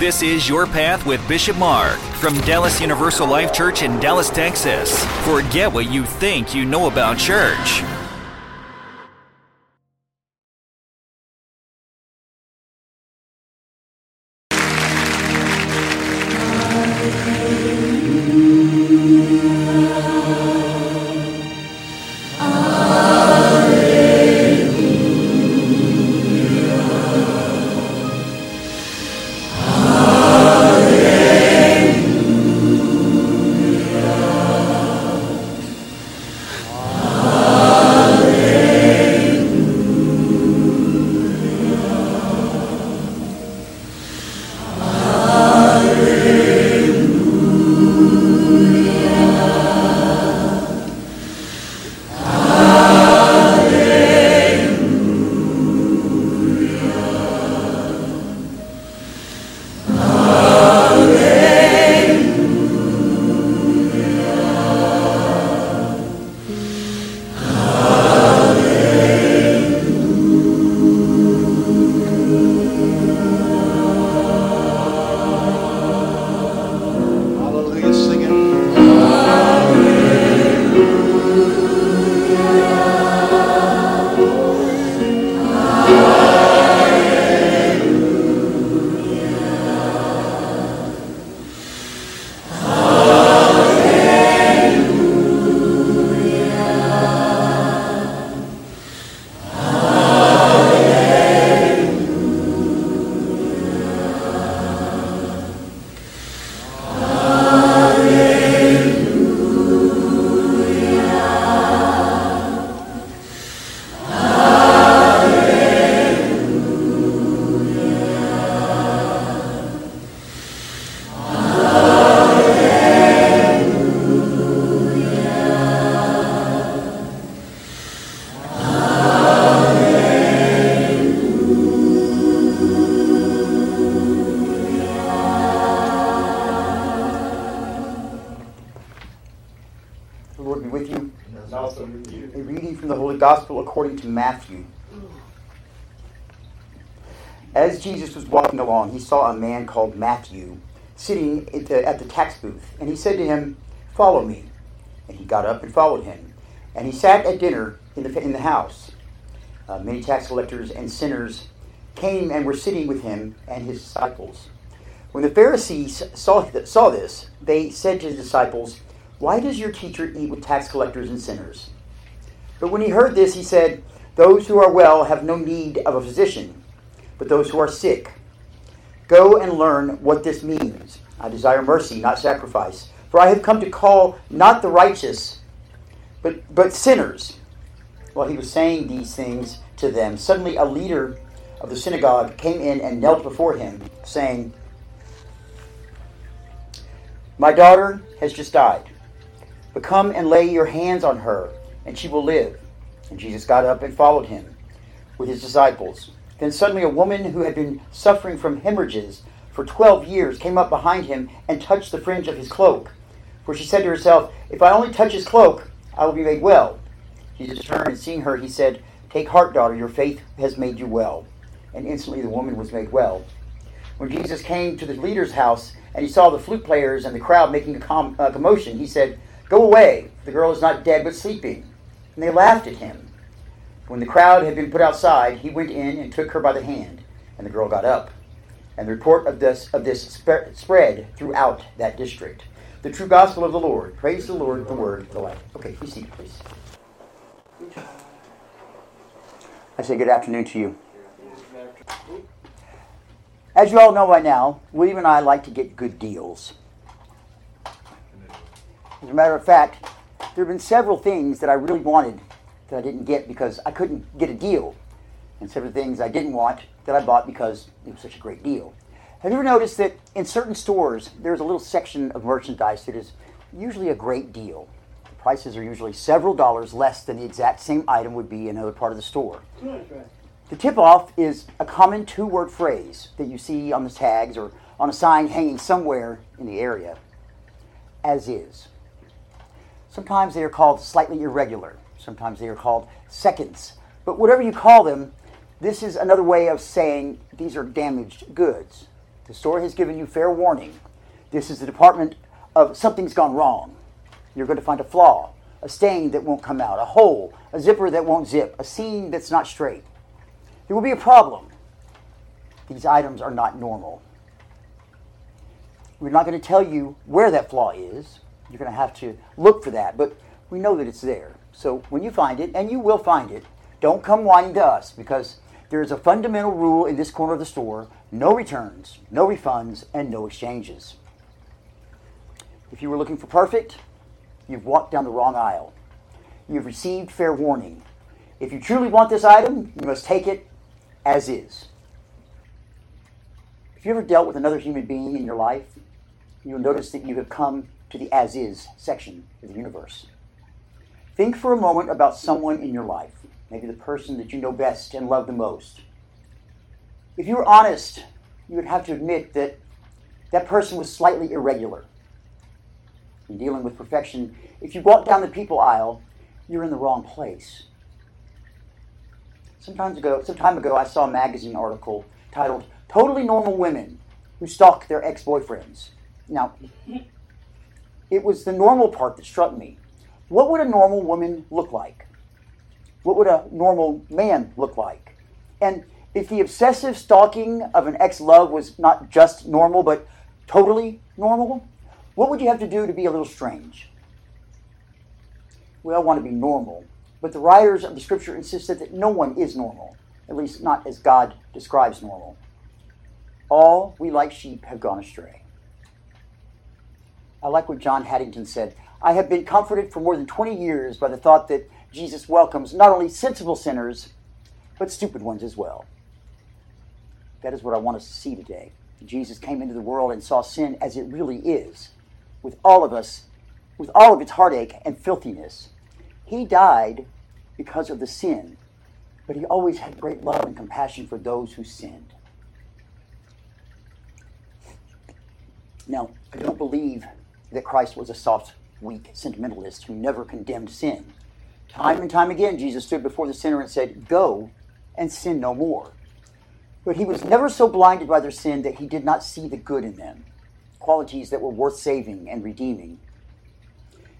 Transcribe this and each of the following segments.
This is Your Path with Bishop Mark from Dallas Universal Life Church in Dallas, Texas. Forget what you think you know about church. According to Matthew. As Jesus was walking along, he saw a man called Matthew sitting at the, at the tax booth, and he said to him, Follow me. And he got up and followed him. And he sat at dinner in the, in the house. Uh, many tax collectors and sinners came and were sitting with him and his disciples. When the Pharisees saw, saw this, they said to his disciples, Why does your teacher eat with tax collectors and sinners? But when he heard this, he said, Those who are well have no need of a physician, but those who are sick. Go and learn what this means. I desire mercy, not sacrifice. For I have come to call not the righteous, but, but sinners. While he was saying these things to them, suddenly a leader of the synagogue came in and knelt before him, saying, My daughter has just died, but come and lay your hands on her, and she will live. And Jesus got up and followed him with his disciples. Then suddenly a woman who had been suffering from hemorrhages for twelve years came up behind him and touched the fringe of his cloak. For she said to herself, If I only touch his cloak, I will be made well. Jesus turned and seeing her, he said, Take heart, daughter, your faith has made you well. And instantly the woman was made well. When Jesus came to the leader's house and he saw the flute players and the crowd making a, com- a commotion, he said, Go away, the girl is not dead but sleeping. And they laughed at him. When the crowd had been put outside, he went in and took her by the hand, and the girl got up. And the report of this, of this spread throughout that district. The true gospel of the Lord. Praise the Lord, the word, the life. Okay, be seated, please. I say good afternoon to you. As you all know by now, William and I like to get good deals. As a matter of fact, there have been several things that I really wanted that I didn't get because I couldn't get a deal, and several things I didn't want that I bought because it was such a great deal. Have you ever noticed that in certain stores there's a little section of merchandise that is usually a great deal? The prices are usually several dollars less than the exact same item would be in another part of the store. The tip off is a common two word phrase that you see on the tags or on a sign hanging somewhere in the area as is. Sometimes they are called slightly irregular, sometimes they are called seconds. But whatever you call them, this is another way of saying these are damaged goods. The store has given you fair warning. This is the department of something's gone wrong. You're going to find a flaw, a stain that won't come out, a hole, a zipper that won't zip, a seam that's not straight. There will be a problem. These items are not normal. We're not going to tell you where that flaw is. You're going to have to look for that, but we know that it's there. So when you find it, and you will find it, don't come whining to us because there is a fundamental rule in this corner of the store no returns, no refunds, and no exchanges. If you were looking for perfect, you've walked down the wrong aisle. You've received fair warning. If you truly want this item, you must take it as is. If you ever dealt with another human being in your life, you'll notice that you have come to the as is section of the universe. Think for a moment about someone in your life, maybe the person that you know best and love the most. If you were honest, you would have to admit that that person was slightly irregular. In dealing with perfection, if you walk down the people aisle, you're in the wrong place. Sometimes ago, some time ago, I saw a magazine article titled "Totally Normal Women Who Stalk Their Ex-Boyfriends." Now, it was the normal part that struck me. What would a normal woman look like? What would a normal man look like? And if the obsessive stalking of an ex love was not just normal, but totally normal, what would you have to do to be a little strange? We all want to be normal, but the writers of the scripture insisted that no one is normal, at least not as God describes normal. All we like sheep have gone astray. I like what John Haddington said. I have been comforted for more than 20 years by the thought that Jesus welcomes not only sensible sinners, but stupid ones as well. That is what I want us to see today. Jesus came into the world and saw sin as it really is, with all of us, with all of its heartache and filthiness. He died because of the sin, but he always had great love and compassion for those who sinned. Now, I don't believe that Christ was a soft, weak sentimentalist who never condemned sin. Time and time again, Jesus stood before the sinner and said, Go and sin no more. But he was never so blinded by their sin that he did not see the good in them, qualities that were worth saving and redeeming.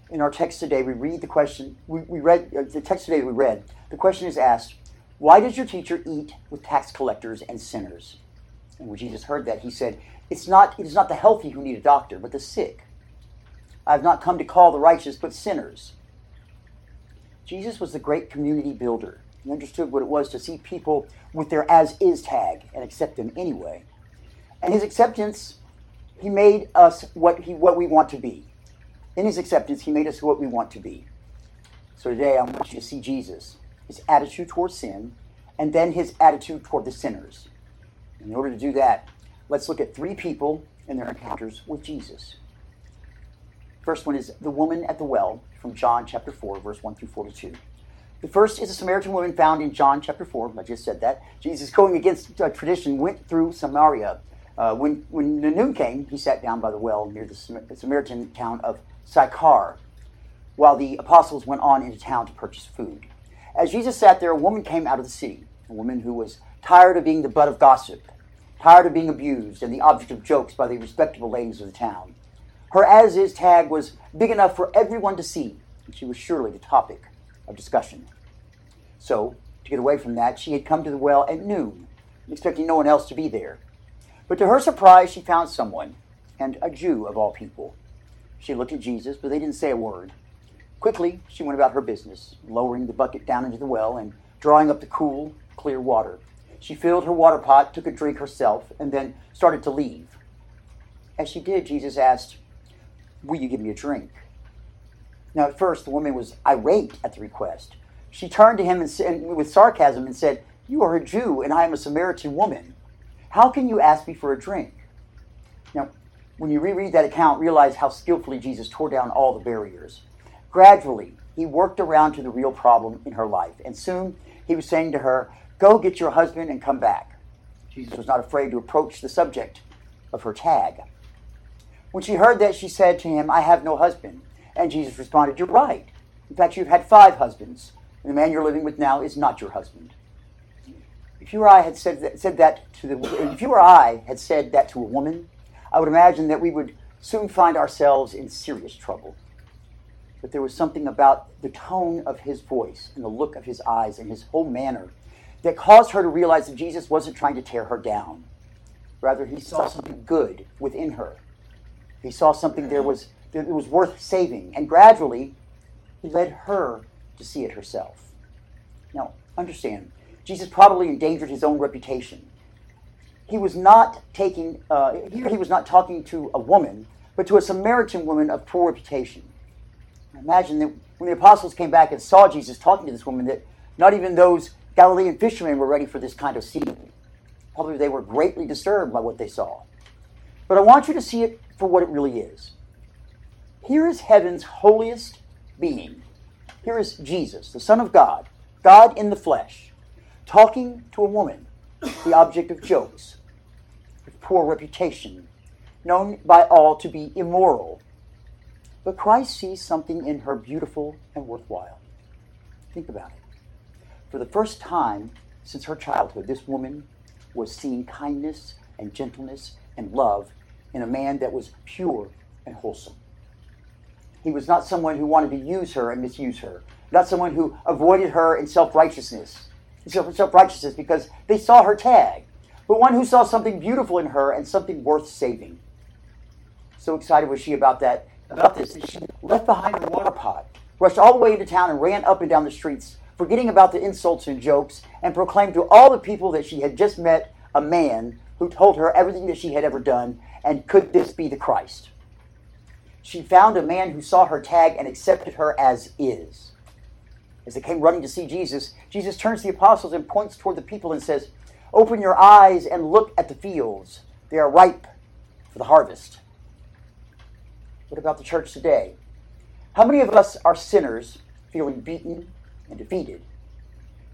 In our text today, we read the question, we, we read, uh, the text today we read, the question is asked, Why does your teacher eat with tax collectors and sinners? And when Jesus heard that, he said, It's not, it is not the healthy who need a doctor, but the sick. I have not come to call the righteous, but sinners. Jesus was the great community builder. He understood what it was to see people with their as is tag and accept them anyway. And his acceptance, he made us what, he, what we want to be. In his acceptance, he made us what we want to be. So today, I want you to see Jesus, his attitude toward sin, and then his attitude toward the sinners. In order to do that, let's look at three people and their encounters with Jesus. First one is the woman at the well from John chapter 4, verse 1 through 42. The first is a Samaritan woman found in John chapter 4. I just said that. Jesus, going against uh, tradition, went through Samaria. Uh, when, when the noon came, he sat down by the well near the Samaritan town of Sychar, while the apostles went on into town to purchase food. As Jesus sat there, a woman came out of the city, a woman who was tired of being the butt of gossip, tired of being abused and the object of jokes by the respectable ladies of the town. Her as is tag was big enough for everyone to see, and she was surely the topic of discussion. So, to get away from that, she had come to the well at noon, expecting no one else to be there. But to her surprise, she found someone, and a Jew of all people. She looked at Jesus, but they didn't say a word. Quickly, she went about her business, lowering the bucket down into the well and drawing up the cool, clear water. She filled her water pot, took a drink herself, and then started to leave. As she did, Jesus asked, Will you give me a drink? Now, at first, the woman was irate at the request. She turned to him and said, with sarcasm and said, You are a Jew, and I am a Samaritan woman. How can you ask me for a drink? Now, when you reread that account, realize how skillfully Jesus tore down all the barriers. Gradually, he worked around to the real problem in her life, and soon he was saying to her, Go get your husband and come back. Jesus was not afraid to approach the subject of her tag. When she heard that, she said to him, I have no husband. And Jesus responded, You're right. In fact, you've had five husbands. And the man you're living with now is not your husband. If you or I had said that, said that to the, if you or I had said that to a woman, I would imagine that we would soon find ourselves in serious trouble. But there was something about the tone of his voice and the look of his eyes and his whole manner that caused her to realize that Jesus wasn't trying to tear her down. Rather, he saw something good within her. He saw something there was that was worth saving, and gradually, he led her to see it herself. Now, understand, Jesus probably endangered his own reputation. He was not taking uh, here. He was not talking to a woman, but to a Samaritan woman of poor reputation. Imagine that when the apostles came back and saw Jesus talking to this woman, that not even those Galilean fishermen were ready for this kind of scene. Probably they were greatly disturbed by what they saw. But I want you to see it for what it really is. Here is heaven's holiest being. Here is Jesus, the Son of God, God in the flesh, talking to a woman, the object of jokes, with poor reputation, known by all to be immoral. But Christ sees something in her beautiful and worthwhile. Think about it. For the first time since her childhood, this woman was seeing kindness and gentleness and love in a man that was pure and wholesome. He was not someone who wanted to use her and misuse her, not someone who avoided her in self righteousness, self righteousness because they saw her tag, but one who saw something beautiful in her and something worth saving. So excited was she about that, about this, that she left behind her water pot, rushed all the way into town, and ran up and down the streets, forgetting about the insults and jokes, and proclaimed to all the people that she had just met a man who told her everything that she had ever done, and could this be the Christ? She found a man who saw her tag and accepted her as is. As they came running to see Jesus, Jesus turns to the apostles and points toward the people and says, Open your eyes and look at the fields. They are ripe for the harvest. What about the church today? How many of us are sinners feeling beaten and defeated?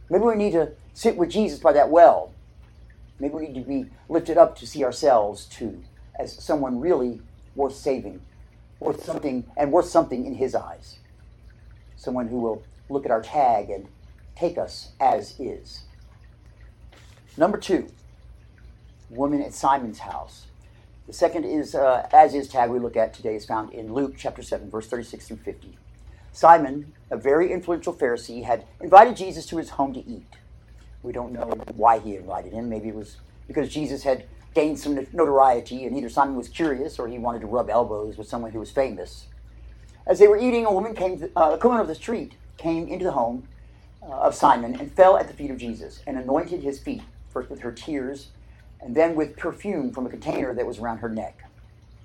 Maybe we need to sit with Jesus by that well. Maybe we need to be lifted up to see ourselves too as someone really worth saving, worth something, and worth something in His eyes. Someone who will look at our tag and take us as is. Number two, woman at Simon's house. The second is uh, as is tag we look at today is found in Luke chapter 7, verse 36 through 50. Simon, a very influential Pharisee, had invited Jesus to his home to eat. We don't know why he invited him. Maybe it was because Jesus had gained some notoriety, and either Simon was curious or he wanted to rub elbows with someone who was famous. As they were eating, a woman came, uh, a woman of the street came into the home uh, of Simon and fell at the feet of Jesus and anointed his feet, first with her tears and then with perfume from a container that was around her neck.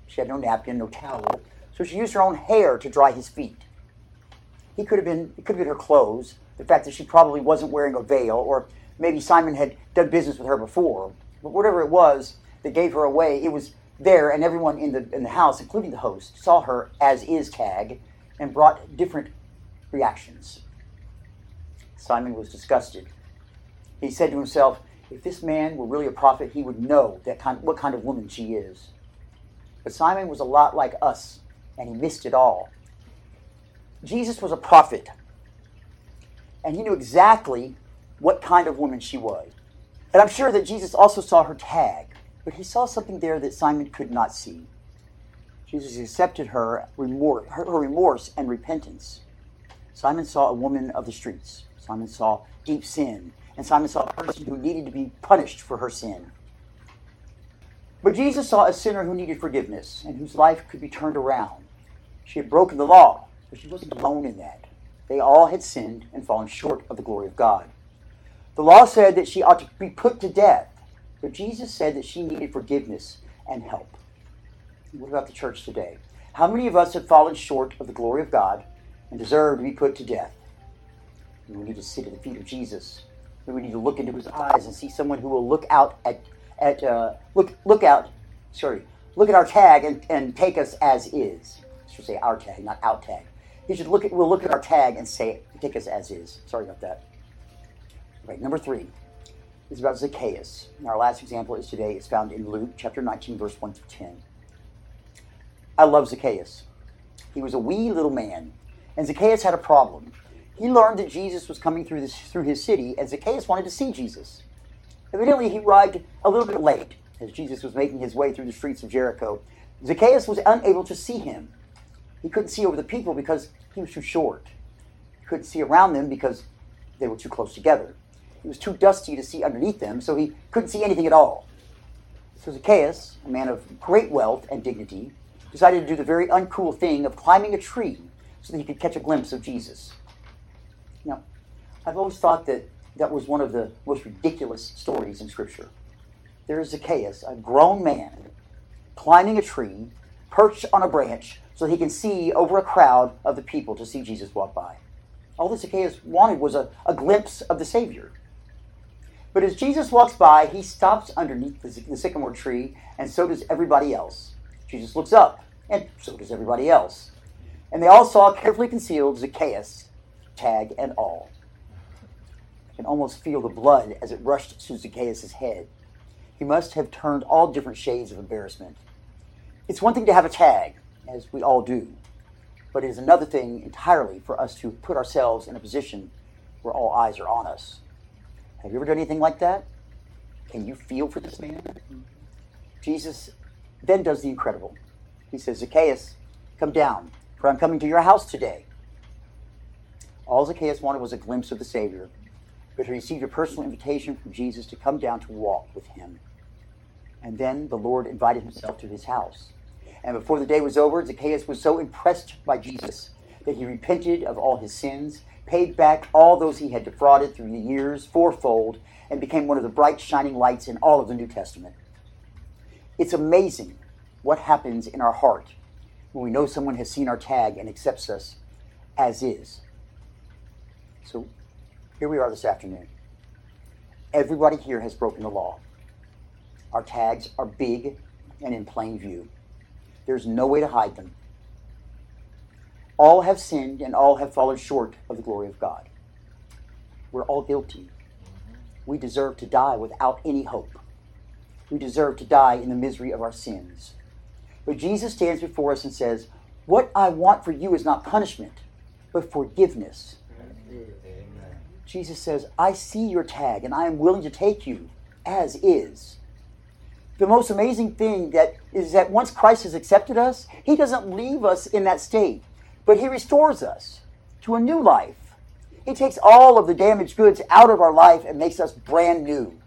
She had no napkin, no towel, so she used her own hair to dry his feet. He could have been, it could have been her clothes, the fact that she probably wasn't wearing a veil, or maybe Simon had done business with her before. But whatever it was that gave her away, it was there, and everyone in the in the house, including the host, saw her as is tag and brought different reactions. Simon was disgusted. He said to himself, if this man were really a prophet, he would know that kind, what kind of woman she is. But Simon was a lot like us, and he missed it all. Jesus was a prophet, and he knew exactly what kind of woman she was. And I'm sure that Jesus also saw her tag, but he saw something there that Simon could not see. Jesus accepted her remorse, her remorse and repentance. Simon saw a woman of the streets. Simon saw deep sin and Simon saw a person who needed to be punished for her sin. But Jesus saw a sinner who needed forgiveness and whose life could be turned around. She had broken the law, but she wasn't alone in that. They all had sinned and fallen short of the glory of God. The law said that she ought to be put to death, but Jesus said that she needed forgiveness and help. What about the church today? How many of us have fallen short of the glory of God and deserve to be put to death? We need to sit at the feet of Jesus we need to look into his eyes and see someone who will look out at at uh, look look out. Sorry, look at our tag and, and take us as is. I should say our tag, not out tag. He should look at we'll look at our tag and say take us as is. Sorry about that. Right, number three is about Zacchaeus. And our last example is today is found in Luke chapter 19, verse 1 through 10. I love Zacchaeus. He was a wee little man, and Zacchaeus had a problem. He learned that Jesus was coming through, this, through his city, and Zacchaeus wanted to see Jesus. Evidently, he arrived a little bit late as Jesus was making his way through the streets of Jericho. Zacchaeus was unable to see him. He couldn't see over the people because he was too short. He couldn't see around them because they were too close together. It was too dusty to see underneath them, so he couldn't see anything at all. So Zacchaeus, a man of great wealth and dignity, decided to do the very uncool thing of climbing a tree so that he could catch a glimpse of Jesus. Now, I've always thought that that was one of the most ridiculous stories in Scripture. There is Zacchaeus, a grown man, climbing a tree, perched on a branch, so that he can see over a crowd of the people to see Jesus walk by. All that Zacchaeus wanted was a, a glimpse of the Savior. But as Jesus walks by, he stops underneath the, the sycamore tree, and so does everybody else. Jesus looks up, and so does everybody else. And they all saw carefully concealed Zacchaeus, tag and all. I can almost feel the blood as it rushed to Zacchaeus' head. He must have turned all different shades of embarrassment. It's one thing to have a tag, as we all do, but it is another thing entirely for us to put ourselves in a position where all eyes are on us. Have you ever done anything like that? Can you feel for this man? Jesus then does the incredible. He says, Zacchaeus, come down, for I'm coming to your house today. All Zacchaeus wanted was a glimpse of the Savior, but he received a personal invitation from Jesus to come down to walk with him. And then the Lord invited himself to his house. And before the day was over, Zacchaeus was so impressed by Jesus that he repented of all his sins paid back all those he had defrauded through the years fourfold, and became one of the bright, shining lights in all of the New Testament. It's amazing what happens in our heart when we know someone has seen our tag and accepts us as is. So here we are this afternoon. Everybody here has broken the law. Our tags are big and in plain view. There's no way to hide them. All have sinned and all have fallen short of the glory of God. We're all guilty. We deserve to die without any hope. We deserve to die in the misery of our sins. But Jesus stands before us and says, What I want for you is not punishment, but forgiveness. Amen. Jesus says, I see your tag and I am willing to take you as is. The most amazing thing that is that once Christ has accepted us, he doesn't leave us in that state. But He restores us to a new life. He takes all of the damaged goods out of our life and makes us brand new.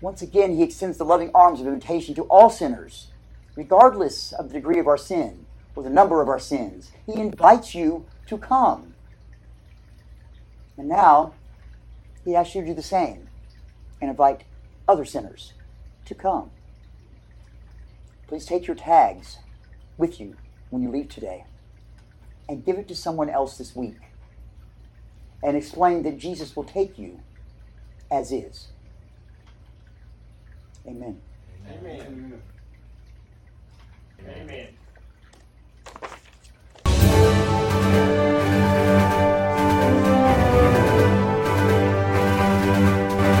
Once again, He extends the loving arms of invitation to all sinners, regardless of the degree of our sin or the number of our sins. He invites you to come. And now, He asks you to do the same and invite other sinners to come. Please take your tags with you when you leave today and give it to someone else this week and explain that Jesus will take you as is. Amen. Amen. Amen.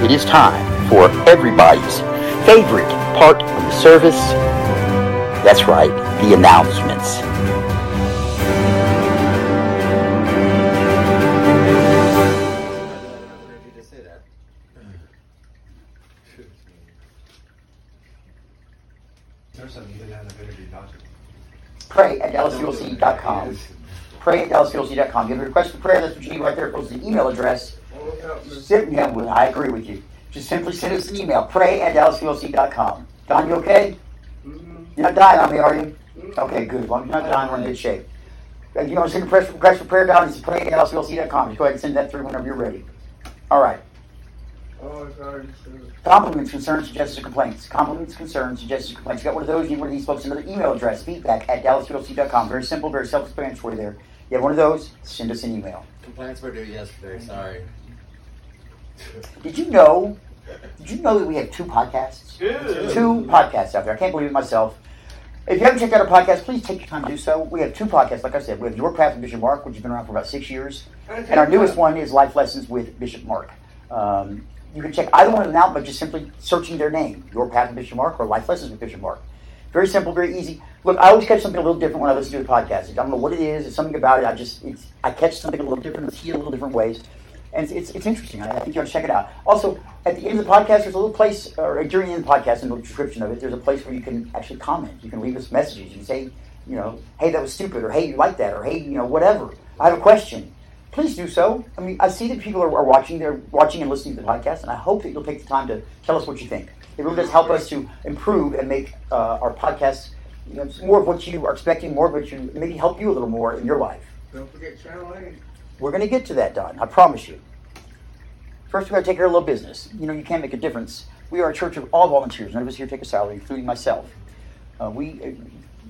It is time for everybody's favorite part of the service. That's right, the announcements. Pray at DallasULC.com. You have a request for prayer, that's what you need right there. Goes the email address. Yeah, well, I agree with you. Just simply send us an email. Pray at DallasULC.com. Don, you okay? You're not dying on me, are you? Okay, good. Well, you're not dying, we're in good shape. If you want to send a request for prayer, Don, it's pray at DallasULC.com. Just go ahead and send that through whenever you're ready. All right. Compliments, concerns, suggestions, complaints. Compliments, concerns, suggestions, complaints. You got one of those, you need one of these folks, another email address, feedback at DallasULC.com. Very simple, very self explanatory there. You have one of those, send us an email. Complaints were due yesterday, sorry. Did you know? Did you know that we have two podcasts? Two podcasts out there. I can't believe it myself. If you haven't checked out our podcast, please take your time to do so. We have two podcasts, like I said. We have Your Path with Bishop Mark, which has been around for about six years. And our newest one is Life Lessons with Bishop Mark. Um, you can check either one of them out by just simply searching their name, Your Path with Bishop Mark or Life Lessons with Bishop Mark. Very simple, very easy. Look, I always catch something a little different when I listen to a podcast. I don't know what it is. It's something about it. I just, I catch something a little different, see it a little different ways. and it's, it's, it's interesting. I, I think you ought to check it out. Also, at the end of the podcast, there's a little place, or during the end of the podcast, in the description of it, there's a place where you can actually comment. You can leave us messages. You can say, you know, hey, that was stupid, or hey, you like that, or hey, you know, whatever. I have a question. Please do so. I mean, I see that people are, are watching. They're watching and listening to the podcast, and I hope that you'll take the time to tell us what you think. It really does help us to improve and make uh, our podcasts you know, more of what you are expecting, more of what you maybe help you a little more in your life. Don't forget Channel 8. We're going to get to that, Don. I promise you. First, we're going to take care of a little business. You know, you can't make a difference. We are a church of all volunteers. None of us here take a salary, including myself. Uh, we uh,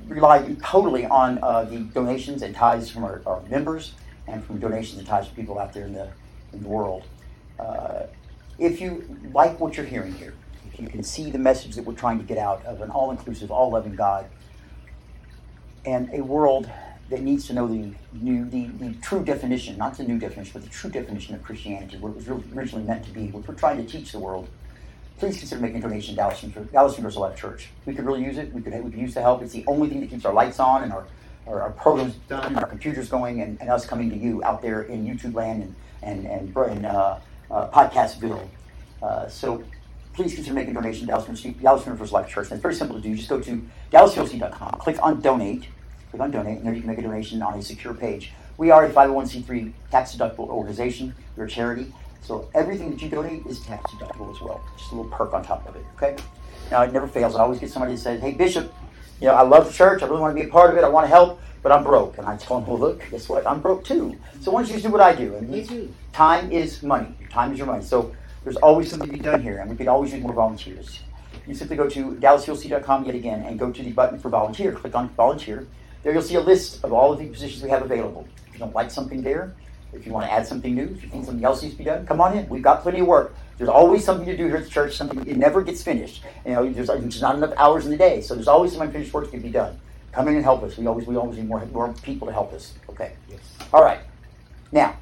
rely totally on uh, the donations and tithes from our, our, members and from donations and tithes from people out there in the, in the world. Uh, if you like what you're hearing here, if you can see the message that we're trying to get out of an all inclusive, all loving God and a world that needs to know the new, the, the true definition, not the new definition, but the true definition of Christianity, what it was originally meant to be, what we're trying to teach the world, please consider making a donation to Dallas, Dallas Universal Life Church. We could really use it. We could, we could use the help. It's the only thing that keeps our lights on and our, our, our programs done our computers going and, and, us coming to you out there in YouTube land and, and, and, uh, uh, Podcastville. Uh, so please consider making a donation to Dallas, Universal Life Church. And it's very simple to do. Just go to DallasULC.com, click on donate, click on donate, and there you can make a donation on a secure page. We are a 501c3 tax deductible organization. We're a charity. So everything that you donate is tax deductible as well. Just a little perk on top of it, okay? Now, it never fails. I always get somebody that says, hey, Bishop, you know, I love the church. I really want to be a part of it. I want to help, but I'm broke. And I tell them, well, look, guess what? I'm broke too. So why don't you just do what I do? And Me too. Time is money. Time is your money. So there's always something to be done here, and we could always use more volunteers. You simply go to DallasULC.com yet again and go to the button for volunteer. Click on volunteer. There you'll see a list of all of the positions we have available. If you don't like something there, if you want to add something new, if you think something else needs to be done, come on in. We've got plenty of work. There's always something to do here at the church. Something it never gets finished. You know, there's, there's not enough hours in the day, so there's always some unfinished work that can be done. Come in and help us. We always we always need more more people to help us. Okay. Yes. All right. Now,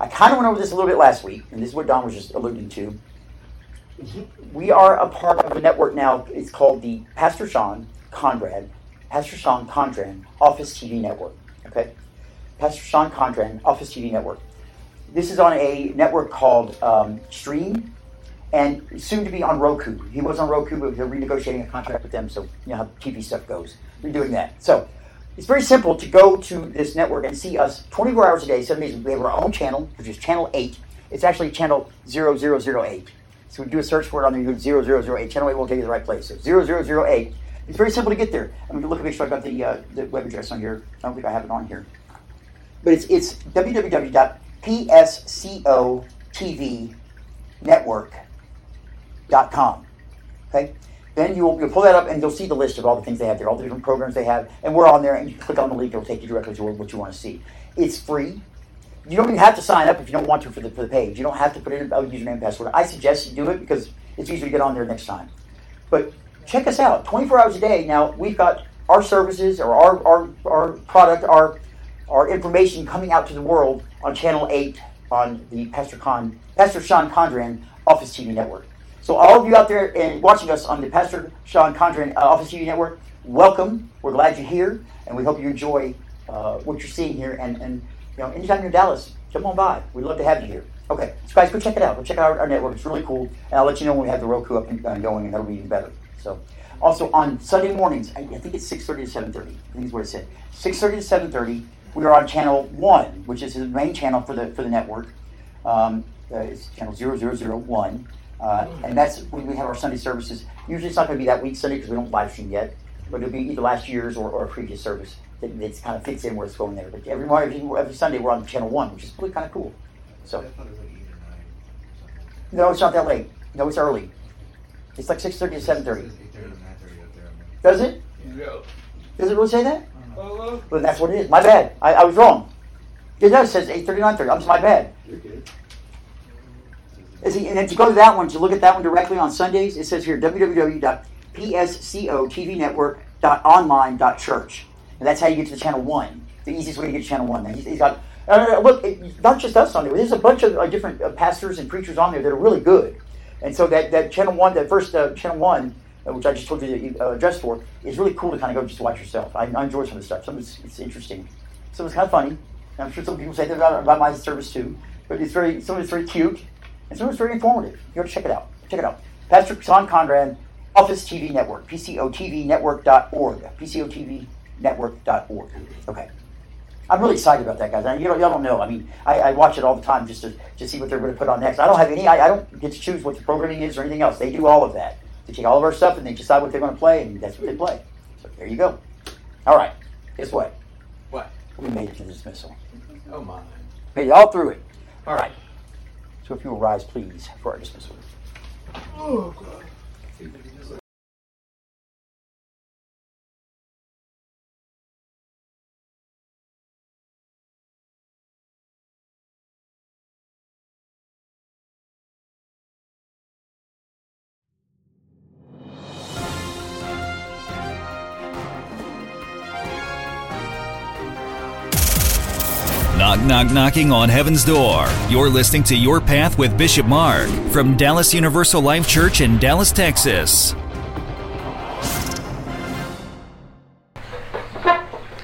I kind of went over this a little bit last week, and this is what Don was just alluding to. We are a part of a network now. It's called the Pastor Sean Conrad, Pastor Sean Conrad Office TV Network. Okay. Pastor Sean Condren, Office TV Network. This is on a network called um, Stream, and soon to be on Roku. He was on Roku, but they're renegotiating a contract with them, so you know how TV stuff goes. We're doing that. So it's very simple to go to this network and see us 24 hours a day, seven days. We have our own channel, which is channel 8. It's actually channel 0008. So we do a search for it on the 0008. Channel 8 will take you to the right place. So 0008. It's very simple to get there. I'm going to look and make sure I got the, uh, the web address on here. I don't think I have it on here. But it's, it's www.pscotvnetwork.com. Okay? Then you'll, you'll pull that up and you'll see the list of all the things they have there, all the different programs they have. And we're on there, and you click on the link, it'll take you directly to what you want to see. It's free. You don't even have to sign up if you don't want to for the, for the page. You don't have to put in a username and password. I suggest you do it because it's easier to get on there next time. But check us out 24 hours a day. Now, we've got our services or our, our, our product, our our information coming out to the world on Channel 8 on the Pastor Con, Pastor Sean Condren Office TV Network. So all of you out there and watching us on the Pastor Sean Condren uh, Office TV Network, welcome. We're glad you're here, and we hope you enjoy uh, what you're seeing here. And, and you know, anytime you're in Dallas, come on by. We'd love to have you here. Okay, so guys, go check it out. Go check out our, our network. It's really cool, and I'll let you know when we have the Roku up and, and going, and that'll be even better. So, also on Sunday mornings, I, I think it's 6:30 to 7:30. I think is what it said. 6:30 to 7:30 we are on channel one, which is the main channel for the for the network. Um, uh, it's channel 0001. Uh, and that's when we have our Sunday services. Usually it's not going to be that week Sunday because we don't live stream yet, but it'll be either last year's or, or a previous service that, that kind of fits in where it's going there. But every, every, every Sunday we're on channel one, which is really kind of cool. So, no, it's not that late. No, it's early. It's like 6.30 to 7.30. Does it? Yeah. Does it really say that? Well, that's what it is. My bad. I, I was wrong. It does. It says 8.30, 9.30. I'm just my bad. You're good. Is and if you go to that one, to look at that one directly on Sundays, it says here www.pscotvnetwork.online.church. And that's how you get to the channel one. The easiest way to get to channel one. he's, he's got, uh, look, it, not just us on there. There's a bunch of uh, different uh, pastors and preachers on there that are really good. And so that, that channel one, that first uh, channel one, which I just told you the uh, address for, is really cool to kind of go just watch yourself. I, I enjoy some of the stuff. Some of it's, it's interesting. Some of it's kind of funny. I'm sure some people say that about, about my service too. but it's very some of it's very cute, and some of it's very informative. You ought to check it out. Check it out. Pastor Sean Conrad, Office TV Network, PCOTVNetwork.org, PCOTVNetwork.org. Okay. I'm really excited about that, guys. I, you know, y'all don't know. I mean, I, I watch it all the time just to, to see what they're going to put on next. I don't have any. I, I don't get to choose what the programming is or anything else. They do all of that. They take all of our stuff and they decide what they're going to play, and that's what they play. So there you go. All right. Guess what? What? We made it to the dismissal. Oh my. Made it all through it. All right. So if you will rise, please, for our dismissal. Oh, Knock, knock, knocking on heaven's door. You're listening to Your Path with Bishop Mark from Dallas Universal Life Church in Dallas, Texas.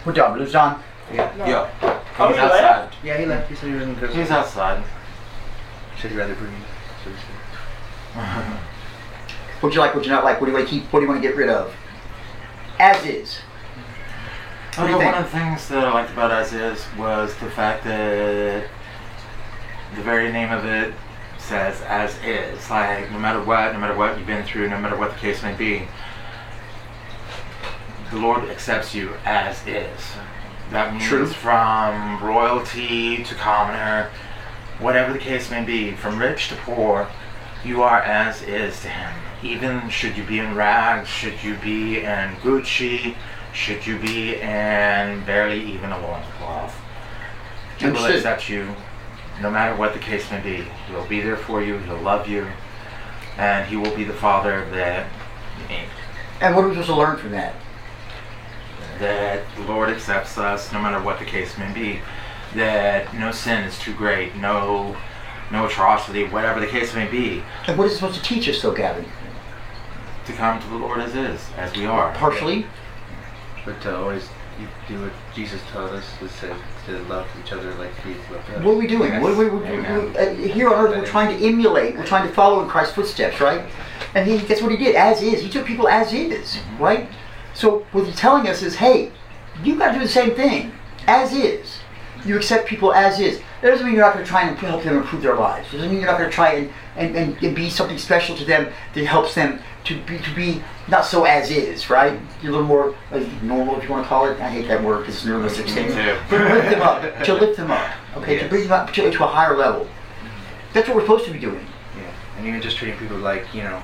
What job, Blue John? Yeah. Yeah. Oh, He's he outside. left? Yeah, he left. He said he was in the He's outside. Should he rather bring so he said. What you like? What do you not like? What do you want to keep? What do you want to get rid of? As is. What do you think? one of the things that I liked about As Is was the fact that the very name of it says As Is. Like, no matter what, no matter what you've been through, no matter what the case may be, the Lord accepts you as is. That means True. from royalty to commoner, whatever the case may be, from rich to poor, you are as is to Him. Even should you be in rags, should you be in Gucci, should you be in barely even a loincloth, He will accept you no matter what the case may be. He'll be there for you, He'll love you, and He will be the Father that you need. And what are we supposed to learn from that? that the Lord accepts us no matter what the case may be, that no sin is too great, no no atrocity, whatever the case may be, And what is it supposed to teach us, though, Gavin? to come to the Lord as is, as we are. Partially. But to always do what Jesus taught us was to, to love each other like he loved us. What are we doing? Yes. What are we, we, we- uh, here on earth, we're trying to emulate. We're trying to follow in Christ's footsteps, right? And he, that's what he did, as is. He took people as is, right? So what he's telling us is, hey, you got to do the same thing, as is. You accept people as is. That doesn't mean you're not going to try and help them improve their lives. It doesn't mean you're not going to try and, and, and, and be something special to them that helps them to be to be not so as is, right? You're a little more uh, normal, if you want to call it. I hate that word because it's nervous. But to lift them up, to lift them up, okay, to bring them up to, to a higher level. That's what we're supposed to be doing. Yeah, and even just treating people like you know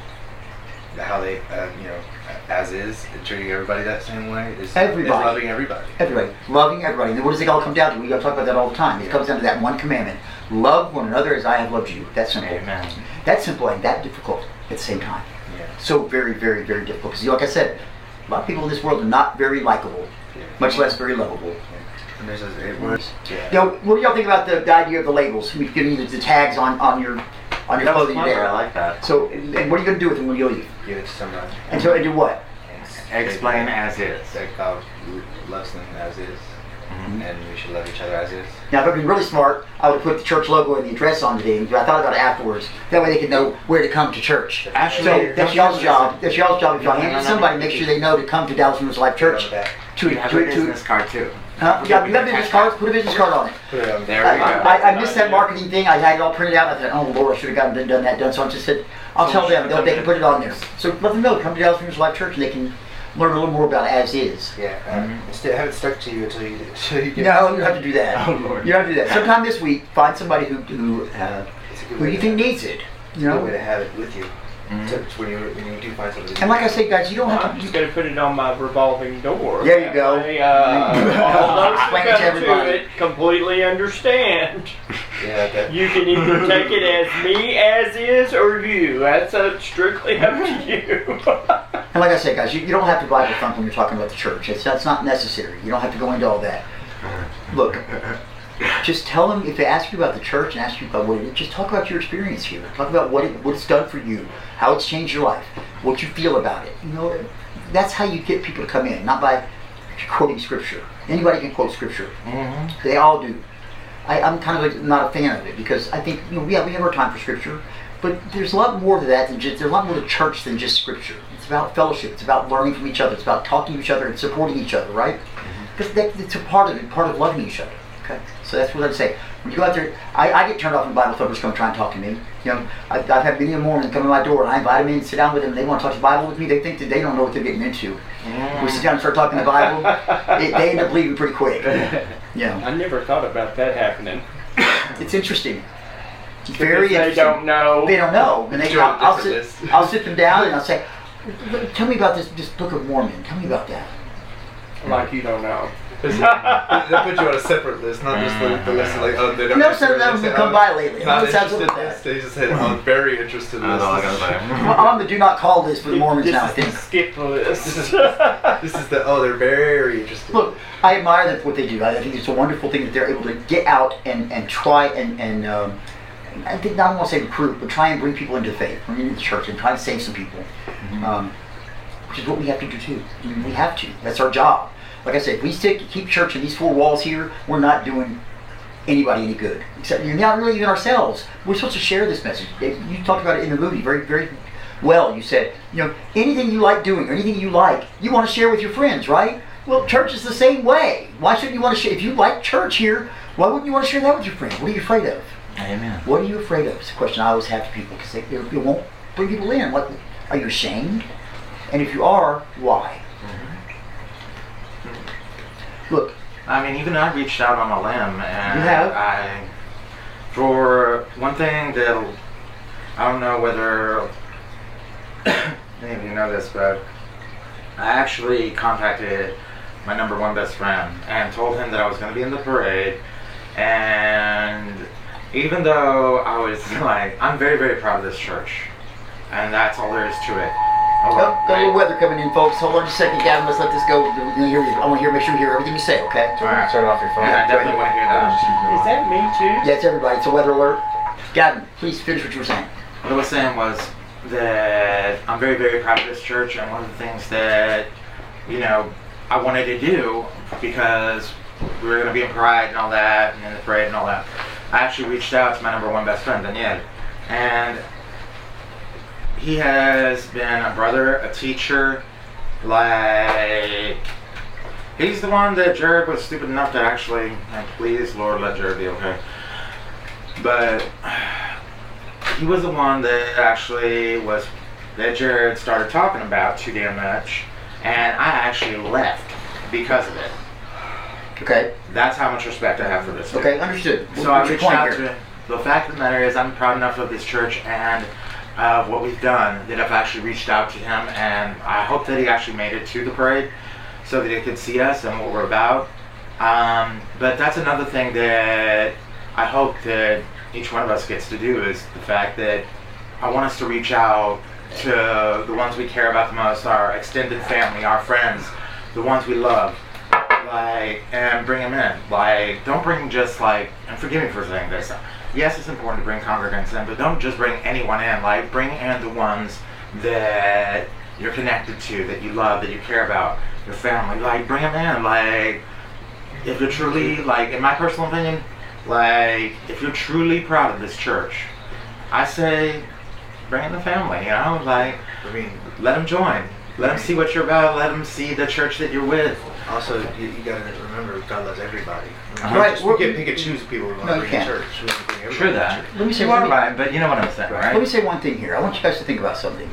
how they uh, you know as is, and treating everybody that same way is, is loving everybody. Everybody, loving everybody. And what does it all come down to? We talk about that all the time. It comes down to that one commandment: love one another as I have loved you. That's simple. Amen. That's simple and that difficult at the same time. Yeah. So very, very, very difficult. Because, like I said, a lot of people in this world are not very likable, much less very lovable. And there's a, it was yeah. Know, what do y'all think about the, the idea of the labels? We've given you the, the tags on, on your on your That was clothing clever, there. I like that. So, and what are you going to do with them when you leave? give it to somebody. And so, and do what? Explain as is. That God loves them as is, Mhm. and we should love each other as is. Now, if I'd been really smart, I would put the church logo and the address on the thing, but I thought about it afterwards. That way they could know where to come to church. Actually, So that's don't y'all's you- job. That's y'all's job. If y'all No, hand it no, to no, somebody, no. make sure they know to come to Dallas Universal Life Church. To, You have to, a to, business card too. Huh? Yeah, you have a business card. Put a business card on it. Put it on There I, we go. I, I missed that marketing thing. I had it all printed out. I thought, oh Lord, I should have gotten done that done. So I just said, I'll tell them. They'll, they can put it on there. So let them know. Come to Dallas Universal Life Church, and they can learn a little more about as is. Yeah, um, instead have it stuck to you until you until you get. No, you don't have to do that. Oh, Lord. You don't have to do that. Sometime this week, find somebody who who uh, It's a who you think have, needs it. it's You a good way to have it with you. Mhm. To, to when you when you do find something. And like I say, guys, you don't have I'm to. just going to put it on my revolving door. There you go. That way, uh, all those who Explain it to come everybody. it completely understand. yeah, that, You can either take it as me as is or you. That's uh, strictly up to you. And like I say, guys, you, you don't have to Bible thump when you're talking about the church. It's, that's not necessary. You don't have to go into all that. Look, just tell them if they ask you about the church and ask you about what it is, just talk about your experience here. Talk about what it, what it's done for you, how it's changed your life, what you feel about it. You know, that's how you get people to come in, not by quoting scripture. Anybody can quote scripture. Mhm. They all do. I, I'm kind of like not a fan of it because I think you know yeah we have our time for scripture, but there's a lot more to that than just there's a lot more to church than just scripture. It's about fellowship. It's about learning from each other. It's about talking to each other and supporting each other, right? Because that, it's a part of it, part of loving each other. Okay, so that's what I'd say. When you go out there, I, I get turned off when Bible thumpers come try and talk to me. You know, I, I've had many a Mormon come to my door and I invite them in, sit down with them. They want to talk the Bible with me. They think that they don't know what they're getting into. We sit down and start talking the Bible. it, they end up leaving pretty quick. You know, I never thought about that happening. it's interesting. It's very Because they interesting. don't know. They don't know, and they, Join I'll, I'll sit. I'll sit them down and I'll say, "Tell me about this, this Book of Mormon. Tell me about that." Like you don't know. they put you on a separate list, not just the, the list of like, oh, they don't. No, some of them they have come by lately. Not Let's have a interested look at They just said, oh, very interested list. That's all I gotta say. Well, I'm on the do not call list for the Mormons now. I is think. the skip list. This is the oh, they're very interested. Look, I admire them for what they do. I think it's a wonderful thing that they're able to get out and, and try and, and um, I think not want to say recruit, but try and bring people into faith, bring into the church, and try to save some people. Um, which is what we have to do too. I mean, we have to. That's our job. Like I said, if we stick keep church in these four walls here, we're not doing anybody any good. Except you're not really even ourselves. We're supposed to share this message. You talked about it in the movie very, very well. You said, you know, anything you like doing or anything you like, you want to share with your friends, right? Well, church is the same way. Why shouldn't you want to share? If you like church here, why wouldn't you want to share that with your friends? What are you afraid of? Amen. What are you afraid of? It's a question I always have to people because they, they, they won't bring people in. What are you ashamed? And if you are, why? Look, I mean, even I reached out on a limb, and You have? I, for one thing, that I don't know whether any of you know this, but I actually contacted my number one best friend and told him that I was going to be in the parade, and even though I was like, I'm very, very proud of this church, and that's all there is to it. Oh, got a little weather coming in, folks. Hold on just a second, Gavin. Let's let this go. We can hear you. I want to hear, make sure we hear everything you say, okay? All right. Turn off your phone. Yeah, I definitely want to hear that. Is that me too? Yeah, it's everybody. It's a weather alert. Gavin, please finish what you were saying. What I was saying was that I'm very, very proud of this church, and one of the things that, you know, I wanted to do because we were going to be in Pride and all that, and in the parade and all that. I actually reached out to my number one best friend, Danielle, and he has been a brother, a teacher, like. He's the one that Jared was stupid enough to actually, and please, Lord, let Jared be okay. But he was the one that actually was that Jared started talking about too damn much, and I actually left because of it. Okay. That's how much respect I have for this. dude. Okay, understood. So I What's your reached out here? to the fact of the matter is I'm proud enough of this church and uh, what we've done that I've actually reached out to him and I hope that he actually made it to the parade so that he could see us and what we're about. Um, but that's another thing that I hope that each one of us gets to do is the fact that I want us to reach out to the ones we care about the most, our extended family, our friends, the ones we love, like, and bring them in. Like, don't bring just like, and forgive me for saying this. Yes, it's important to bring congregants in, but don't just bring anyone in. Like, bring in the ones that you're connected to, that you love, that you care about, your family. Like, bring them in. Like, if you're truly, like, in my personal opinion, like, if you're truly proud of this church, I say, bring in the family. You know, like, I mean, let them join. Let them see what you're about. Let them see the church that you're with. also you, you gotta remember God loves everybody. I Right, Just, we're- we get pick and choose people we want No, to you bring to can't. church. We want to bring everybody True that. church. Let me say You let are me- right, but you know what I'm saying, right? Let me say one thing here. I want you guys to think about something.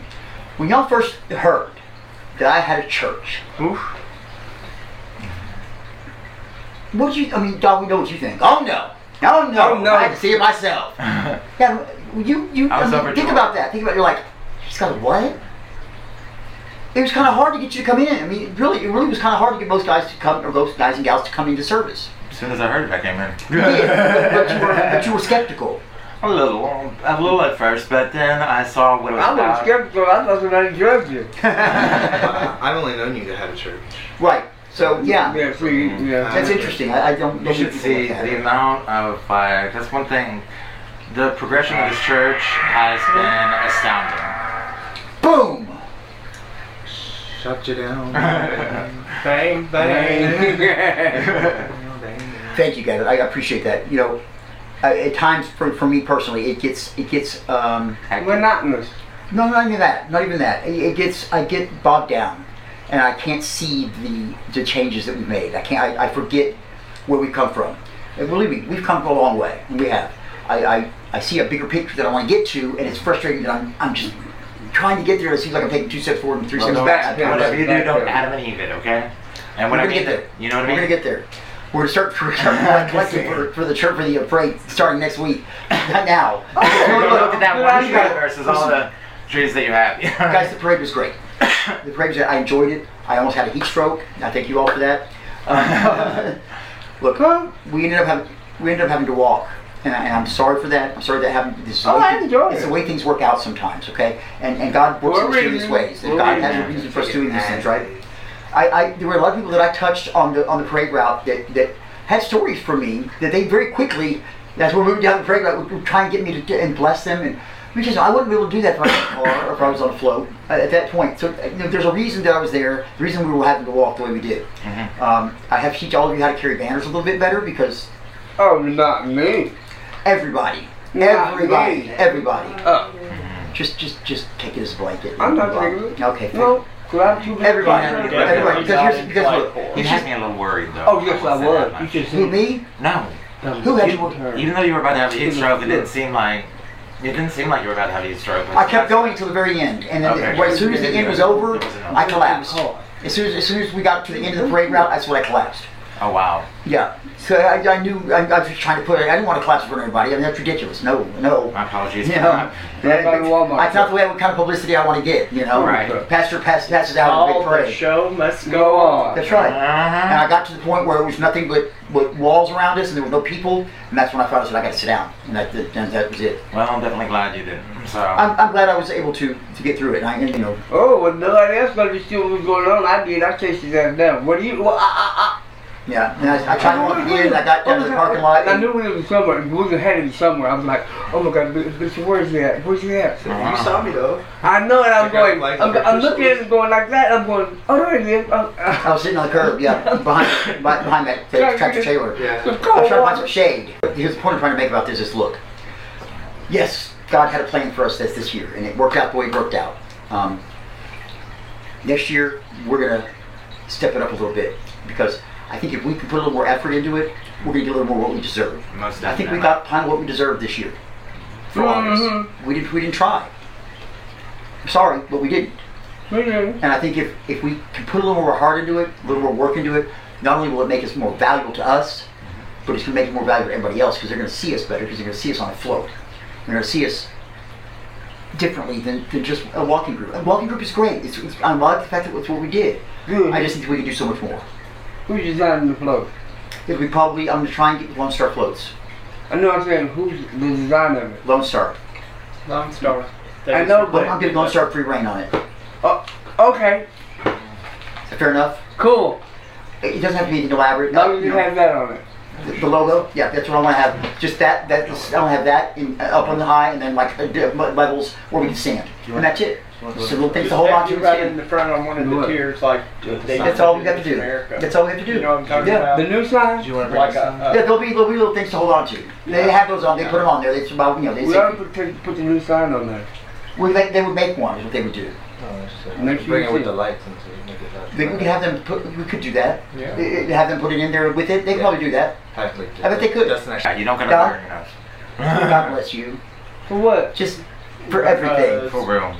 When y'all first heard that I had a church, Oof. what did you? I mean, Don, we know what you think. Oh no, oh no, Oh, no. I had to see it myself. yeah, you, you. I was mean, overjoyed. think about that. Think about. You're like, he's got a what? It was kind of hard to get you to come in. I mean, really, it really was kind of hard to get most guys to come, or most guys and gals to come into service. As soon as I heard it, I came in. You but, but you were, but you were skeptical. A little, a little at first, but then I saw what it was I was about. skeptical. I thought I drugged you. I, I've only known you to have a church. Right. So yeah, Yeah, see, mhm. yeah. that's interesting. I, I don't. You don't should think see people like the that. amount of fire. That's one thing. The progression of this church has been astounding. Boom. Shut you down. Bang, bang. Thank you, guys. I appreciate that. You know, uh, at times for, for me personally, it gets it gets um, Monotonous. no, not even that, not even that. It, it gets I get bogged down, and I can't see the the changes that we've made. I can't. I, I forget where we come from. And believe me, we've come a long way. We have. I, I, I see a bigger picture that I want to get to, and it's frustrating that I'm I'm just trying to get there. It seems like I'm taking two steps forward and three Well, steps back. Whatever you do, don't there. Adam and Eve it, okay? And We're when I gonna mean get there. you know what I mean? We're gonna get there. We're gonna start for, start collecting for, for the church for the uh, parade starting next week. Not now. Look at that one idea. tree versus all the trees that you have. Guys, the parade was great. The parade was. I enjoyed it. I almost had a heat stroke. I thank you all for that. Um, look, we ended up having we ended up having to walk, and, I, and I'm sorry for that. I'm sorry that happened. This is Oh, way I things- enjoyed It's the way things work out sometimes. Okay, and and God works in mysterious ways. And God has a reason. reason for us doing these things, right? I, I there were a lot of people that I touched on the on the parade route that that had stories for me that they very quickly as we're moving down the parade route would, would try and get me to and bless them and because I wouldn't be able to do that if I was in a car or if I was on a float uh, at that point. So you know, there's a reason that I was there. The reason we were having to walk the way we did. Um, I have to teach all of you how to carry banners a little bit better because Oh, not me. everybody, Not everybody, me. everybody, Oh, just just just take it as a blanket. I'm not taking it. Okay. thank- no. Glad you Everybody, Everybody. everybody, because here's because look, You it's had just me a little worried though. Oh, yes, I say was. You much. should who see. me. No. Who had You- you? Even though you were about to have a heat stroke, it didn't seem like it didn't seem like you were about to have a heat stroke. I kept going until the very end, and then Okay. as soon as the end was over, It was enough. I collapsed. As soon as, as soon as we got to the end of the parade route, that's when I collapsed. Oh wow. Yeah. So I, I knew I, I was just trying to put. I didn't want to collapse in front of everybody. I mean that's ridiculous. No, no. My apologies. You know, Right by Walmart. that's not the way, what kind of publicity I want to get. You know, Right. Pastor pass, passes out in a All big the show must Go go on. on. That's right. And Uh-huh. I got to the point where it was nothing but, but walls around us, and there were no people. And that's when I finally said I got to sit down, and that, that, and that was it. Well, I'm definitely glad you didn't. So I'm, I'm glad I was able to to get through it. And I, you know, Oh, well, nobody else gonna see what was going on. I did. I chased his ass down. What do you? Well, I, yeah. And I, I tried to walk in, I got down to the parking lot. I and- knew it was somewhere. It was ahead of somewhere. I was like, oh my god, Bishop, where's he at? Where's he at? You saw me though. I know, and I'm Check going. like I'm, I'm looking at crystals. it going like that. I'm going. Oh, there it is. Oh, I uh, was sitting on the curb, yeah, behind behind behind that, that tractor trailer. Yeah. I was trying to find some shade. Here's the point I'm trying to make about this is look. Yes, God had a plan for us this this year, and it worked out the way it worked out. Um, next year, we're gonna step it up a little bit because I think if we can put a little more effort into it, we're gonna get a little more what we deserve. most I think we got kind of what we deserved this year for August. Mhm. We didn't we didn't try. I'm sorry, but we didn't. mhm. And I think if, if we can put a little more heart into it, a little more work into it, not only will it make us more valuable to us, but it's going to make it more valuable to everybody else because they're going to see us better because they're going to see us on a float. They're going to see us differently than, than just a walking group. A walking group is great. It's, it's, I like the fact that it's what we did. Good. I just think we can do so much more. Who's designing the float? If we probably, I'm going to try and get Lone Star floats. I know I'm saying who's the design of it. Lone Star. Lone Star. I know, But but I'm giving Lone Star free reign on it. Is okay, Is that fair enough? cool. It doesn't have to be anything elaborate. As long you you know. have that on it. The, the logo, yeah, that's what I want to have. Just that, that I want to have that in, uh, up on the high, and then like uh, levels where we can stand, and that's it. Just little things to hold on to. and right in the front on one of the What? tiers, like they That's all we got to do. America. That's all we have to do. You know what I'm talking yeah. about? The new sign? you want to bring like a, some? a Yeah, there'll be there'll be little things to hold on to. They have those on. They put them on there. It's about you know they We say, ought to put, take- put the new sign on there. well, they, they would make one. Is what they would do. Oh, that's Bring year it with too. the lights and so you make it They, we could have them put. We could do that. yeah. Eh, eh, Have them put it in there with it. They could probably do that. I bet they could. That's nice. Yeah, you don't gotta Don? burn enough. God bless you. For what? Just for everything. For real.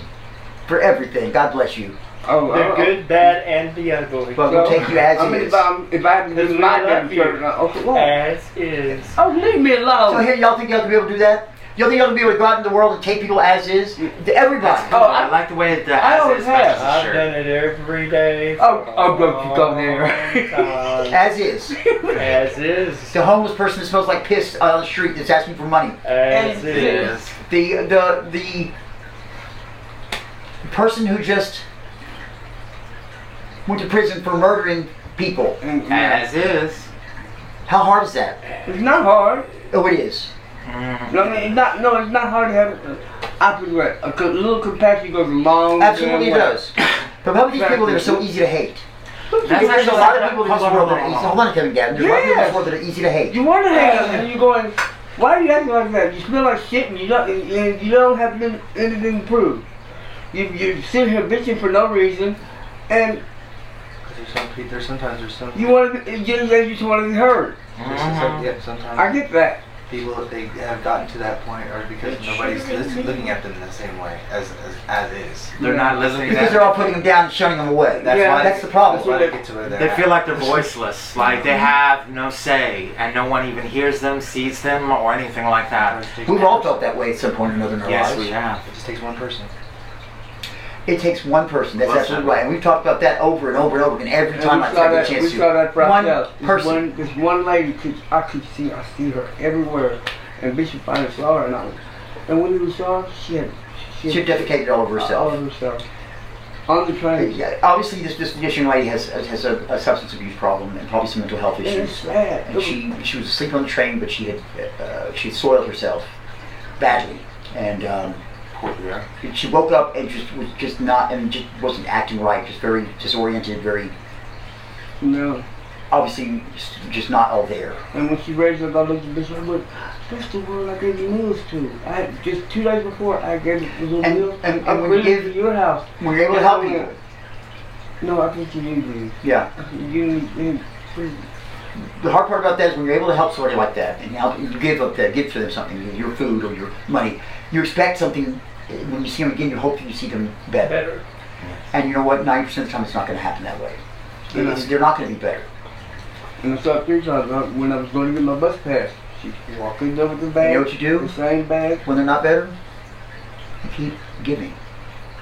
For everything. God bless you. Oh, The oh, oh, good, bad, and the ugly. But we'll take you as I mean, is. if, I'm, if I had to do my love damn you. shirt, okay, what? As is. Oh, leave me alone. So here, y'all think y'all can be able to do that? Y'all think y'all can be able to go out in the world and take people as is? Mm. To everybody. Oh, I, I- like the way the I as always is have. I've shirt. done it every day. Oh, for oh, a don't you go there. time. As is. As is. The homeless person that smells like piss on the street that's asking for money. As As It is. is. The the the person who just went to prison for murdering people. And, yeah. As is. How hard is that? It's not hard. Oh, it is. Mhm. No, I mean, it's not. No, it's not hard to have. I put it right. A co- little compassion goes a long. Absolutely it does. But how about these people that are so easy to hate? That's there's a lot of people in this world that are easy. hold on. Kevin Gavin. There's a lot of people in this world that are easy to hate. You want to hang out and you're going, why are you acting like that? You smell like shit and you don't, and you don't have anything to prove. You, you sit here bitching for no reason and Because there's some people, there's sometimes there's some. you want to, you, you just want to be heard. there's some, yeah, sometimes I get that. people they have gotten to that point are because nobody's lis- looking at them in the same way as as, as is. They're not listening. Because they're all putting them down and shunning them away. That's Yeah, why that's the problem. That's they get to where they're at. feel like they're voiceless, like they mm-hmm. have no say, and no one even hears them, sees them, or anything like that. We've all felt that way at some point or another in our Yes, lives. we have. It just takes one person. It takes one person. That's Well absolutely right. And we've talked about that over and over and over again every And time I saw take a that, chance we to. saw that for one ourselves. This person. one, this one lady, could, I could see, I see her everywhere, and Bishop finally saw her, and I was, and when we saw her, she had, She had defecated all over herself. all herself. of herself. On the train. Yeah, obviously, this, this, this young lady has has a, a substance abuse problem and probably some mental health And it's issues. sad. And she she was asleep on the train, but she had uh, she had soiled herself badly, and um, Poor dear. she woke up and just was just not and just wasn't acting right, just very disoriented, very No. obviously just, just not all there. And when she raised up, I looked at Bishop, I went, that's the world I gave you meals to. I had, just two days before, I gave you the little And- meals. and- and I when you bring give- to your house. When you're able to help you. No, I think you need these. yeah. You need, you need please. The hard part about that is when you're able to help somebody like that and help, you give up that, give to them something, your food or your money, you expect something. When you see them again, you hope you see them better. Better. And you know what? Ninety percent of the time, it's not going to happen that way. Yeah. It's- they're not going to be better. And I saw it three times uh, when I was going to get my bus pass. She walked in there with the You bag. know what you do The same bag. when they're not better? You keep giving.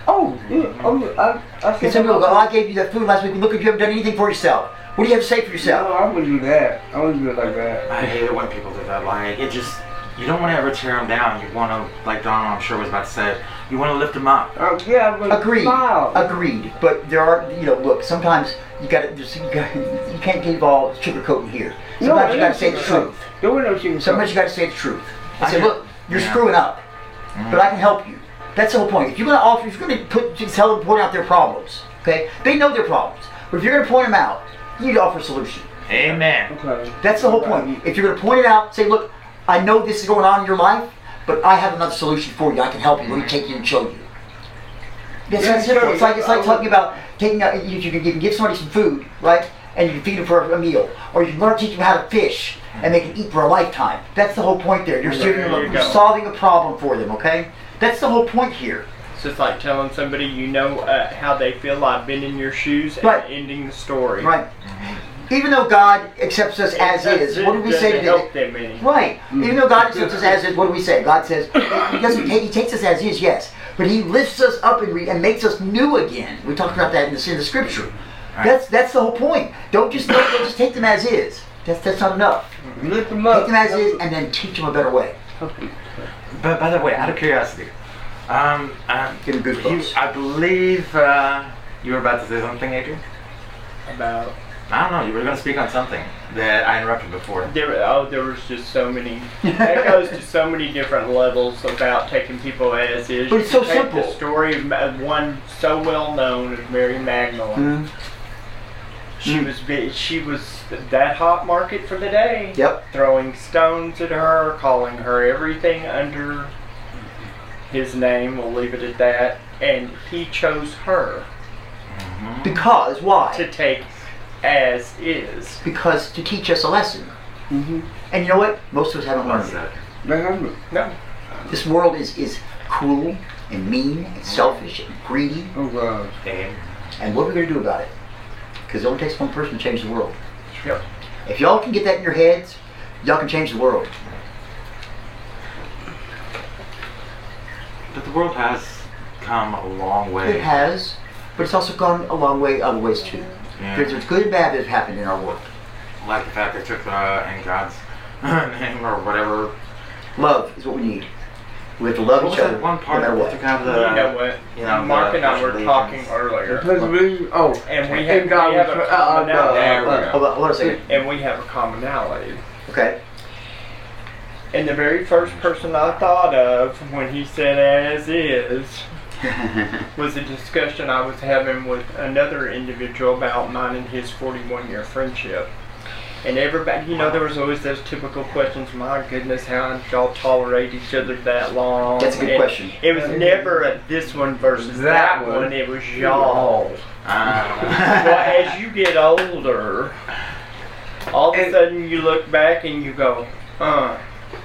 Oh, yeah. Oh, yeah. I, I And some people go, "Oh, I gave you that food last week. Look, at you haven't done anything for yourself. What do you have to say for yourself? No, yourself?" I wouldn't do that. I wouldn't do it like that. I hate it when people do that. Like it just, you don't want to ever tear them down. You want to, like Don, I'm sure was about to say, you want to lift them up. Uh, yeah, I'm Agreed. smile. Agreed. But there are, you know, look. Sometimes you got to, you got, you can't give all sugarcoating here. Sometimes it you got to say the truth. coat. There was no sugar Sometimes you got to say the truth. I I say, look, you're yeah. screwing up, Mm-hmm. but I can help you. That's the whole point. If you're going to offer, if you're going to put, to tell them, point out their problems, okay? They know their problems, but if you're going to point them out, you need to offer a solution. Amen. Okay. That's the whole point. If you're going to point it out, say, look, I know this is going on in your life, but I have another solution for you. I can help you. Let me take you and show you. That's Yeah, very sure. It's like it's like talking about taking. A, you, you, can, you can give somebody some food, right? And you can feed them for a meal, or you can learn to teach them how to fish, and they can eat for a lifetime. That's the whole point there. You're, There giving you you're solving a problem for them. Okay, that's the whole point here. It's just like telling somebody you know uh, how they feel. I've been in your shoes Right. and ending the story. Right. Even though God accepts us as is, what do we say doesn't today? help them any. Right. Even though God accepts us as is, what do we say? God says He doesn't. Take, he takes us as is, yes, but He lifts us up and, re, and makes us new again. We talked about that in the, in the Scripture. That's that's the whole point. Don't just don't, don't just take them as is. That's that's not enough. Lift them up. Take them as is and then teach them a better way. But by the way, out of curiosity, um, um Give them you. I believe uh, you were about to say something, Adrian. About I don't know. You were going to speak on something that I interrupted before. there, oh, there was just so many. That goes to so many different levels about taking people as is. But it's You so take The story of one so well known as Mary Magdalene. Mhm. She Mm. was she was that hot market for the day. Yep. Throwing stones at her, calling her everything under his name. We'll leave it at that. And he chose her Because why? to take as is. Because to teach us a lesson. Mm-hmm. And you know what? Most of us haven't learned it. that? They have me. No. This world is is cruel and mean and selfish and greedy. Oh God. Amen. And what are we going to do about it? Because it only takes one person to change the world. Yep. If y'all can get that in your heads, y'all can change the world. But the world has come a long way. It has, but it's also gone a long way other ways too. Yeah. There's, there's good and bad that has happened in our world. Like the fact they took uh, in God's name or whatever. Love is what we need. We have to love What each was other that one no part matter that what. took out the? you know what? you know, Mark and I were Pledge of talking earlier, Because we, oh, and we and have, God we have a for- uh, uh, commonality. There Hold on, hold on a second. and we have a commonality. Okay. And the very first person I thought of when he said "as is," was a discussion I was having with another individual about mine and his 41 year friendship. And everybody, you know, there was always those typical questions. My goodness, how did y'all tolerate each other that long? That's a good And question. It was never a this one versus that, That one. one. It was y'all. Ah. well, as you get older, all of a sudden you look back and you go, uh.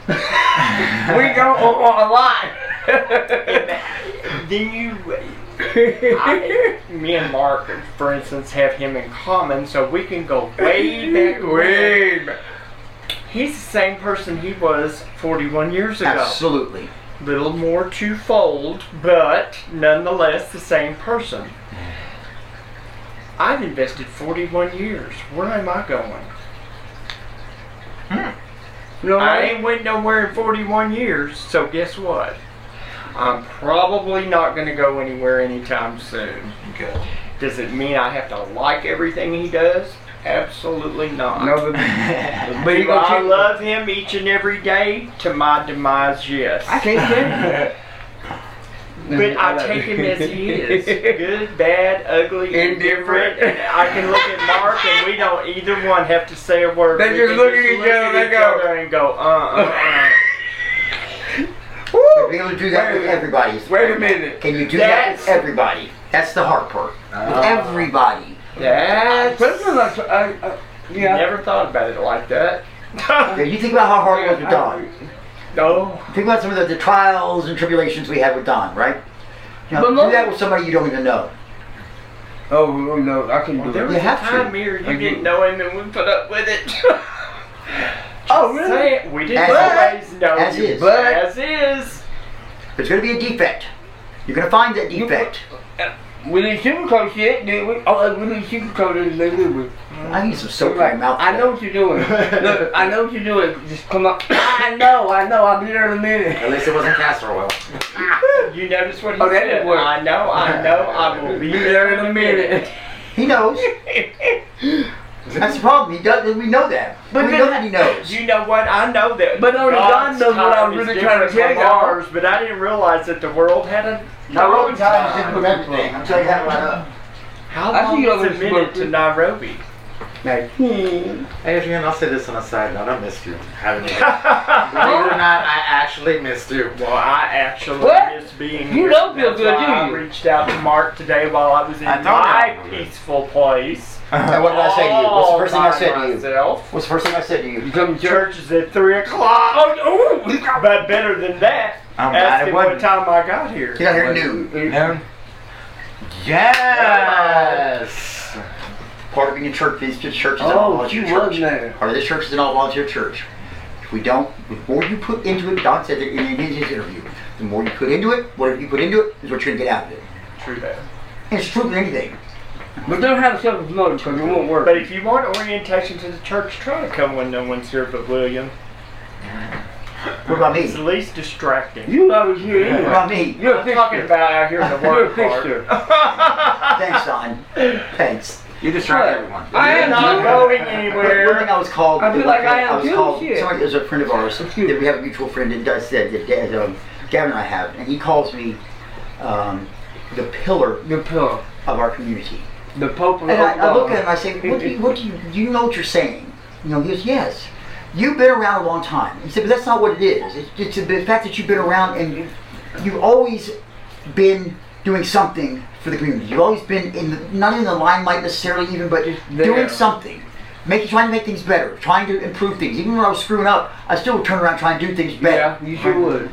We go a, a lot. then you, I, me and Mark, for instance, have him in common, so we can go way back. Way back. He's the same person he was 41 years ago. Absolutely. A little more twofold, but nonetheless the same person. I've invested 41 years. Where am I going? You know I ain't went nowhere in 41 years, so guess what? I'm probably not going to go anywhere anytime soon. Good. Does it mean I have to like everything he does? Absolutely not. No, but, but Do I love him each and every day? To my demise, yes. I can't say that. But I take him as he is. Good, bad, ugly, Indifferent. indifferent. I can look at Mark and we don't either one have to say a word. They We just look at each other and they each go- other and go, uh, uh, You'll be able to do that with everybody. Wait a minute. Can you do that with everybody? That's the hard part. With everybody. uh. That's. Especially I, I, yeah. Never thought about it like that. Yeah, you think about how hard it was with Don. No. Think about some of the, the trials and tribulations we had with Don, right? You know, But do look- that with somebody you don't even know. Oh, oh, no, I can do There it. was You a have to. time here you I didn't do. know him and we put up with it. Oh, really? Say it. We didn't As- always know as you, is. but But- as is. There's going to be a defect. You're going to find uh, that defect. We didn't sugarcoat shit, did we? Oh, uh, we didn't sugarcoat it, did we? I need some soap in Like, my mouth. I know what you're doing. Look, I know what you're doing. Just come up. I know, I know. I'll be there in a minute. At least it wasn't castor oil. Ah, you noticed what he Oh, that said? didn't work. I know, I know, I will be there in a minute. He knows. That's the problem. He does. We know that. But we know that he knows. You know what? I know that. But only God's God knows what I time was is really trying to tell y'all. ours, But I didn't realize that the world had a Nairobi long Times didn't time. put everything. I'll tell you that right up. How long see you is a over minute to Nairobi? Like, hmm. Adrian, I'll say this on a side note. I missed you. Haven't you? Believe it or not, I actually missed you. Well, I actually What? miss being You here. don't feel That's good, why do I you? reached out to Mark today while I was in I my you. peaceful place. And what did I say to you? What's the first thing I said by to you? myself. What's the first thing I said to you? You come to church? Church is at three o'clock. Oh, oh, but better than that. I'm glad Ask it him what wasn't. time I got here. He got here at noon. Noon? Yes! Part of being a church is just church is an all Oh, she volunteer church. there. Part of this church is an all volunteer church. If we don't, the more you put into it, Don said that in his interview, the more you put into it, whatever you put into it, is what you're going to get out of it. True that. And it's true with anything. But don't have a self promoted because it won't work. But if you want orientation to the church, try to come when no one's here but William. What about me? It's the least distracting. you always here What anyway. about me? You're a I'm talking about out here in the You're a work part. fixture. Thanks, Don. Thanks. You distract What? everyone. I You're am not too. going One thing anywhere. I was called. I feel like I am was too, called. shit. Somebody, there's a friend of ours that we have a mutual friend that does that. that, that um, Gavin and I have, and he calls me um, the pillar The pillar. of our community. The Pope of And I, I look at him and I say, what do, you, what do you, do you know what you're saying? You know, he goes, yes. You've been around a long time. He said, but that's not what it is. It's, it's the fact that you've been around and you've always been doing something for the community. You've always been in the, not in the limelight necessarily even, but just there. doing something. Making, trying to make things better, trying to improve things. Even when I was screwing up, I still would turn around and try and do things better. Yeah, you sure would.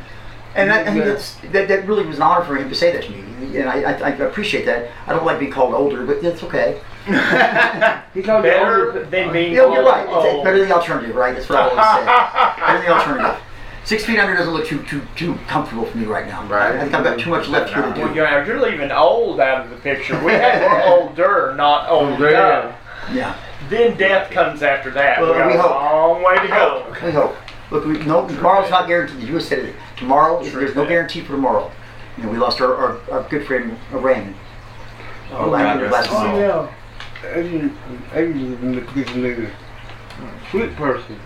And that, I mean, that's, that, that really was an honor for him to say that to me. And I, I, I appreciate that. I don't like being called older, but that's okay. He called Better older. than being You know, you're old. right. It's, it's better than the alternative, right? That's what I always say. better than the alternative. Six feet under doesn't look too too too comfortable for me right now. Right. I think I've got too much left here to Well, do. you're, you're leaving old out of the picture. We had we're older, not older. Yeah. Yeah. Then death comes after that. Well, we got we a hope. long way to go. We hope. Look, we, no, tomorrow's not guaranteed. You said it. Tomorrow, True there's no guarantee for tomorrow. You know, we lost our, our, our good friend Raymond. Oh, last, God last rest his month. Oh, yeah. Adrian, Adrian is a good nigga. Sweet person.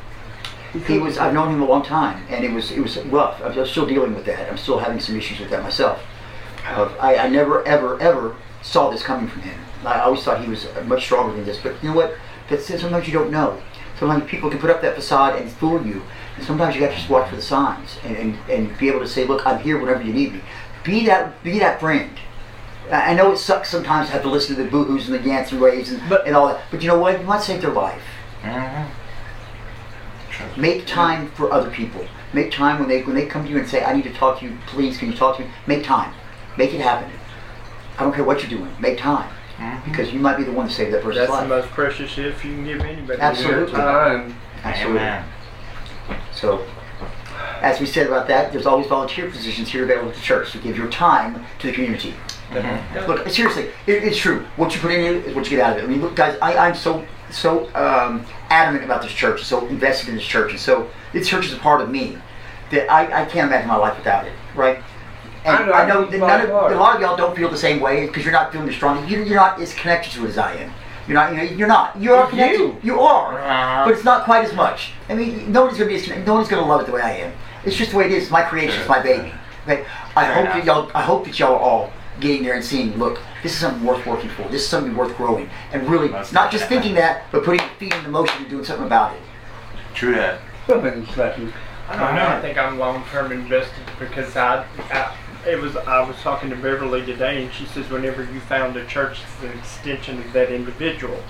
He was. I've known him a long time, and it was it was rough. I'm still dealing with that. I'm still having some issues with that myself. of I, I never ever ever saw this coming from him. I always thought he was much stronger than this. But you know what? But sometimes you don't know. Sometimes people can put up that facade and fool you. And sometimes you got to just watch for the signs and, and, and be able to say, look, I'm here whenever you need me. Be that be that friend. I know it sucks sometimes to have to listen to the boo-hoos and the Yancy waves and, But- and all that. But you know what? You might save their life. Mhm. Make time for other people. Make time when they when they come to you and say, "I need to talk to you. Please, can you talk to me?" Make time. Make it happen. I don't care what you're doing. Make time because you might be the one to save that person's That's the most precious gift you can give anybody. Absolutely. Time. Absolutely. Amen. So, as we said about that, there's always volunteer positions here available at the church to give your time to the community. Mhm. Look, seriously, it, it's true. What you put in it is what you get out of it. I mean, look, guys, I, I'm so so um, adamant about this church, so invested in this church, and so this church is a part of me that I, I can't imagine my life without it. Right? And I know, I know that none of, a lot of y'all don't feel the same way because you're not feeling as strong. You're, you're not as connected to it as I am. You're not. You know, you're not. You are connected. you. You are, Uh-huh. but it's not quite as much. I mean, nobody's gonna be as connected. Nobody's gonna love it the way I am. It's just the way it is. It's my creation. It's my baby. Okay. I hope that y'all. I hope that y'all are all getting there and seeing. Look, this is something worth working for. This is something worth growing, and really Most not just thinking that, but putting feet in the motion and doing something about it. True that. Something special. I don't know. I think I'm long term invested because I, I, it was I was talking to Beverly today, and she says whenever you found a church, it's an extension of that individual.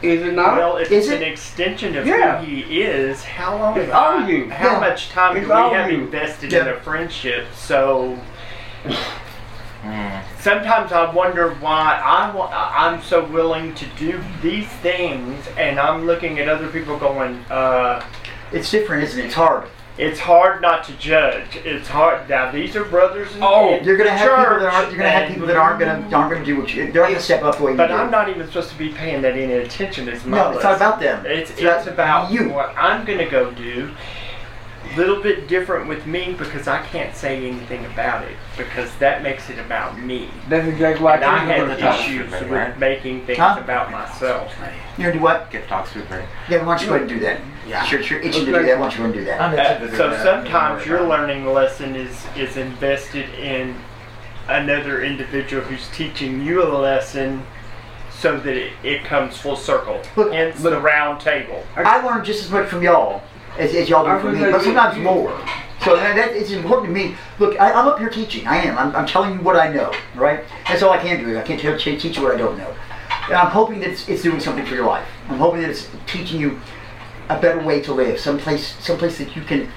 Is it not? Well, if Is it's it? an extension of Yeah. who he is, how long? It's all you. How Yeah. much time It's do we all have you. invested in a friendship? So Mm. sometimes I wonder why I wa- I'm so willing to do these things, and I'm looking at other people going, uh, It's different, isn't it? It's hard. it's hard not to judge. It's hard. Now these are brothers in, Oh, in You're gonna have people that aren't. You're gonna have people that aren't gonna aren't gonna do what you. They're not gonna step up the way you But do. I'm not even supposed to be paying that any attention as No, much. it's not about them. It's, It's it's about about you. what I'm gonna go do. Little bit different with me because I can't say anything about it because that makes it about me. That's exactly why And I I took it have the top. issues Right. with making things Huh? about myself. You're gonna do what? Get talk super. Yeah, why don't you go ahead and do that? Yeah. Sure, sure. Itching to do that. Why don't you go and do that? Uh, so sometimes your learning lesson is is invested in another individual who's teaching you a lesson so that it, it comes full circle. Look, Hence but- the round table. I learned just as much from y'all as, as y'all do was me, but sometimes more. So that, it's important to me. Look, I, I'm up here teaching. I am. I'm, I'm telling you what I know, right? That's all I can do. I can't tell, teach you what I don't know. And I'm hoping that it's, it's doing something for your life. I'm hoping that it's teaching you a better way to live. Someplace, someplace that you can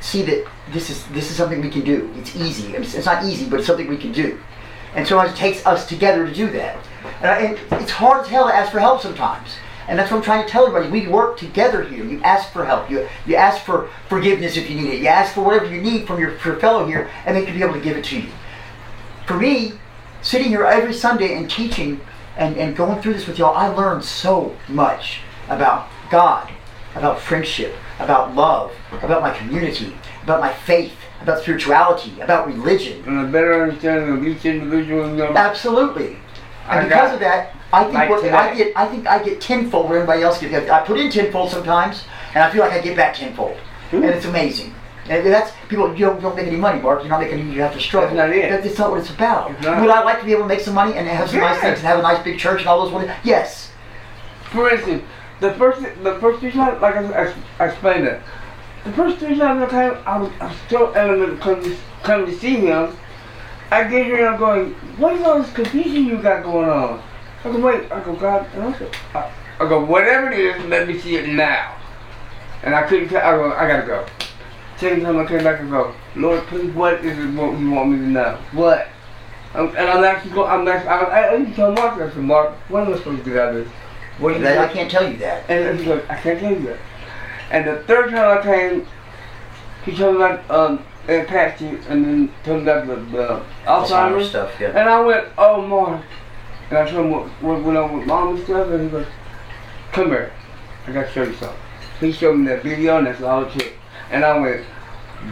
see that this is this is something we can do. It's easy. It's, it's not easy, but it's something we can do. And sometimes it takes us together to do that. And, I, and it's hard as hell to ask for help sometimes. And that's what I'm trying to tell everybody. We work together here. You ask for help. You, you ask for forgiveness if you need it. You ask for whatever you need from your, your fellow here, and they can be able to give it to you. For me, sitting here every Sunday and teaching and, and going through this with y'all, I learned so much about God, about friendship, about love, about my community, about my faith, about spirituality, about religion. And a better understanding of each individual Absolutely. And because of that, I think like what. I get, I think I get tenfold where everybody else gets. I put in tenfold sometimes, and I feel like I get back tenfold, hmm. and it's amazing. And that's people. You don't, you don't make any money, Mark. You're not making. any- You have to struggle. That's not it. That- That's not what it's about. It's. Would I like to be able to make some money and have some nice things and have a nice big church and all those? Wonderful, yes. For instance, the first the first three times, like I, I, I explained it, the first three times I came, I was, I was so adamant to come to, come to see him. I get here and I'm going, what is all this confusion you got going on? I go, wait, I go, God, I, said, I, I go, whatever it is, let me see it now. And I couldn't, tell- I go, I gotta go. Second time I came back and go, Lord, please, what is it what you want me to know? What? Um, and I'm actually going, I'm actually, I, I, I even told Mark, I said, Mark, what am I supposed to do out of this? What you That- I can't tell you that. And he goes, I can't tell you that. And the third time I came, he told me about um, Apache and then told me about the, the Alzheimer's. stuff. Yeah. And I went, oh, Mark. And I told him what, what went on with mom and stuff. And he goes, come here. I got to show you something. He showed me that video and that's all it took. And I went,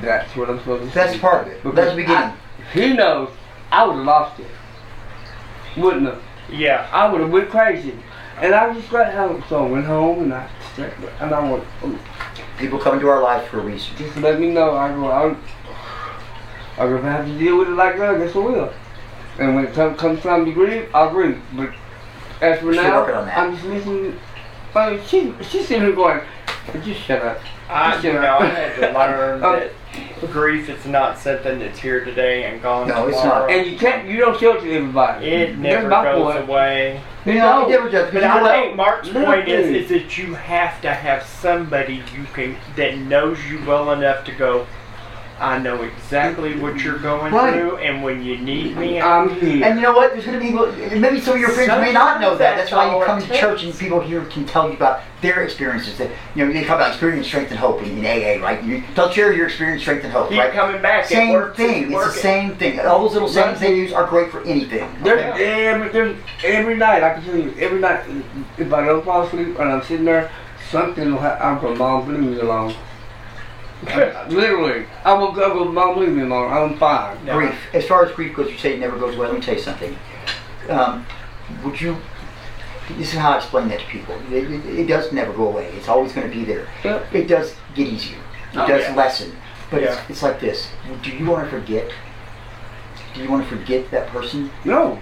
that's what I'm supposed to That's see." part of it. Because That's the beginning. I- he knows I would have lost it. Wouldn't have. Yeah. I would have went crazy. And I was just like, I- so I went home and I and I went, "Ooh, People come into our lives for a reason. just let me know. I go, I, Or if I have to deal with it like that, I guess I will. And when it comes comes time to grieve, I'll grieve. But as for now, working on that. I'm just listening. I mean, she, she's sitting here going, just shut up. I, Just you know. I had to learn Um, that grief is not something that's here today and gone No, it's not. And you can't, you don't show it to everybody. It That's never my goes point. away. You know, it never does. But because you know I what? think Mark's point is, is that you have to have somebody you can that knows you well enough to go. I know exactly what you're going Right. through, and when you need me, I'm here. And you know what? There's going to be maybe some of your friends may not know that. That's why you come to church and people here can tell you about their experiences. That you know, they talk about experience, strength, and hope in, in AA, right? You tell share your experience, strength, and hope, keep right? coming back. it Same works, thing. It's the same thing. All those little sayings they use are great for anything. There's Yeah. every there's every night I can tell you every night if I don't fall asleep and I'm sitting there, something will happen. I'm going, Mom, leave me alone. Literally, I will go, go, Mom, leave me alone. I'm fine. No. Grief. As far as grief goes, you say it never goes away. Let me tell you something. Um, would you? This is how I explain that to people. It, it, it does never go away. It's always going to be there. Yep. It does get easier. It Oh, does yeah. lessen. But Yeah. it's, it's like this. Do you want to forget? Do you want to forget that person? No.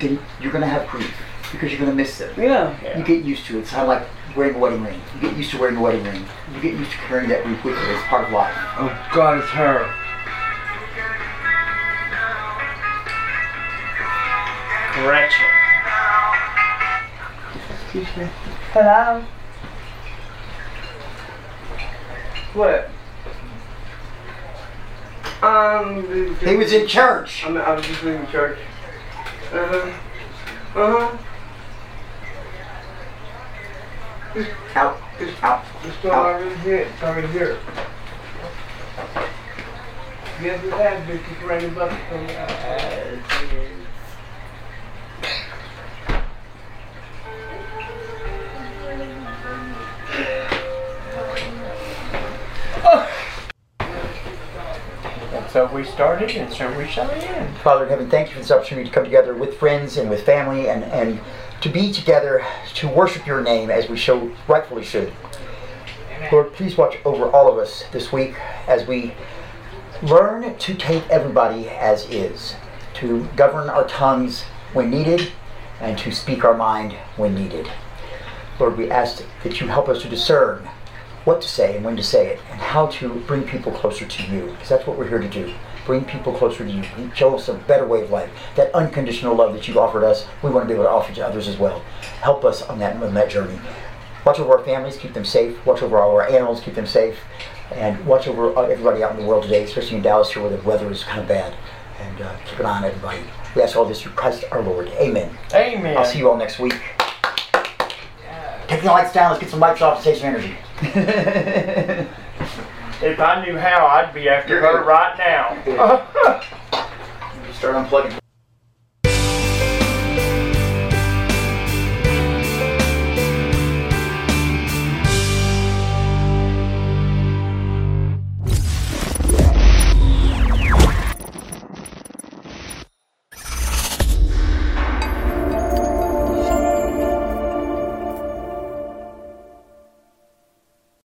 Then you're going to have grief because you're going to miss them. Yeah. Yeah. You get used to it. It's kind of like wearing a wedding ring. You get used to wearing a wedding ring. You get used to carrying that grief with you. It's part of life. Oh God, it's her. Gretchen. Excuse me. Hello. What? Um. He was in church. I'm, I was just leaving church. Uh huh. Uh huh. Out. Out. It's not already here. It's already here. Yes, it has been keep raining buckets from the And so we started, and so we shall end. Father in heaven, thank you for this opportunity to come together with friends and with family and, and to be together to worship your name as we so rightfully should. Lord, please watch over all of us this week as we learn to take everybody as is, to govern our tongues when needed, and to speak our mind when needed. Lord, we ask that you help us to discern what to say and when to say it, and how to bring people closer to you, because that's what we're here to do. Bring people closer to you. Show us a better way of life. That unconditional love that you've offered us, we want to be able to offer to others as well. Help us on that on that journey. Watch over our families, keep them safe. Watch over all our animals, keep them safe. And watch over uh, everybody out in the world today, especially in Dallas here where the weather is kind of bad. And uh, keep an eye on everybody. We ask all this through Christ our Lord. Amen. Amen. I'll see you all next week. Take the lights down. Let's get some lights off and save some energy. If I knew how, I'd be after her right now. Start unplugging.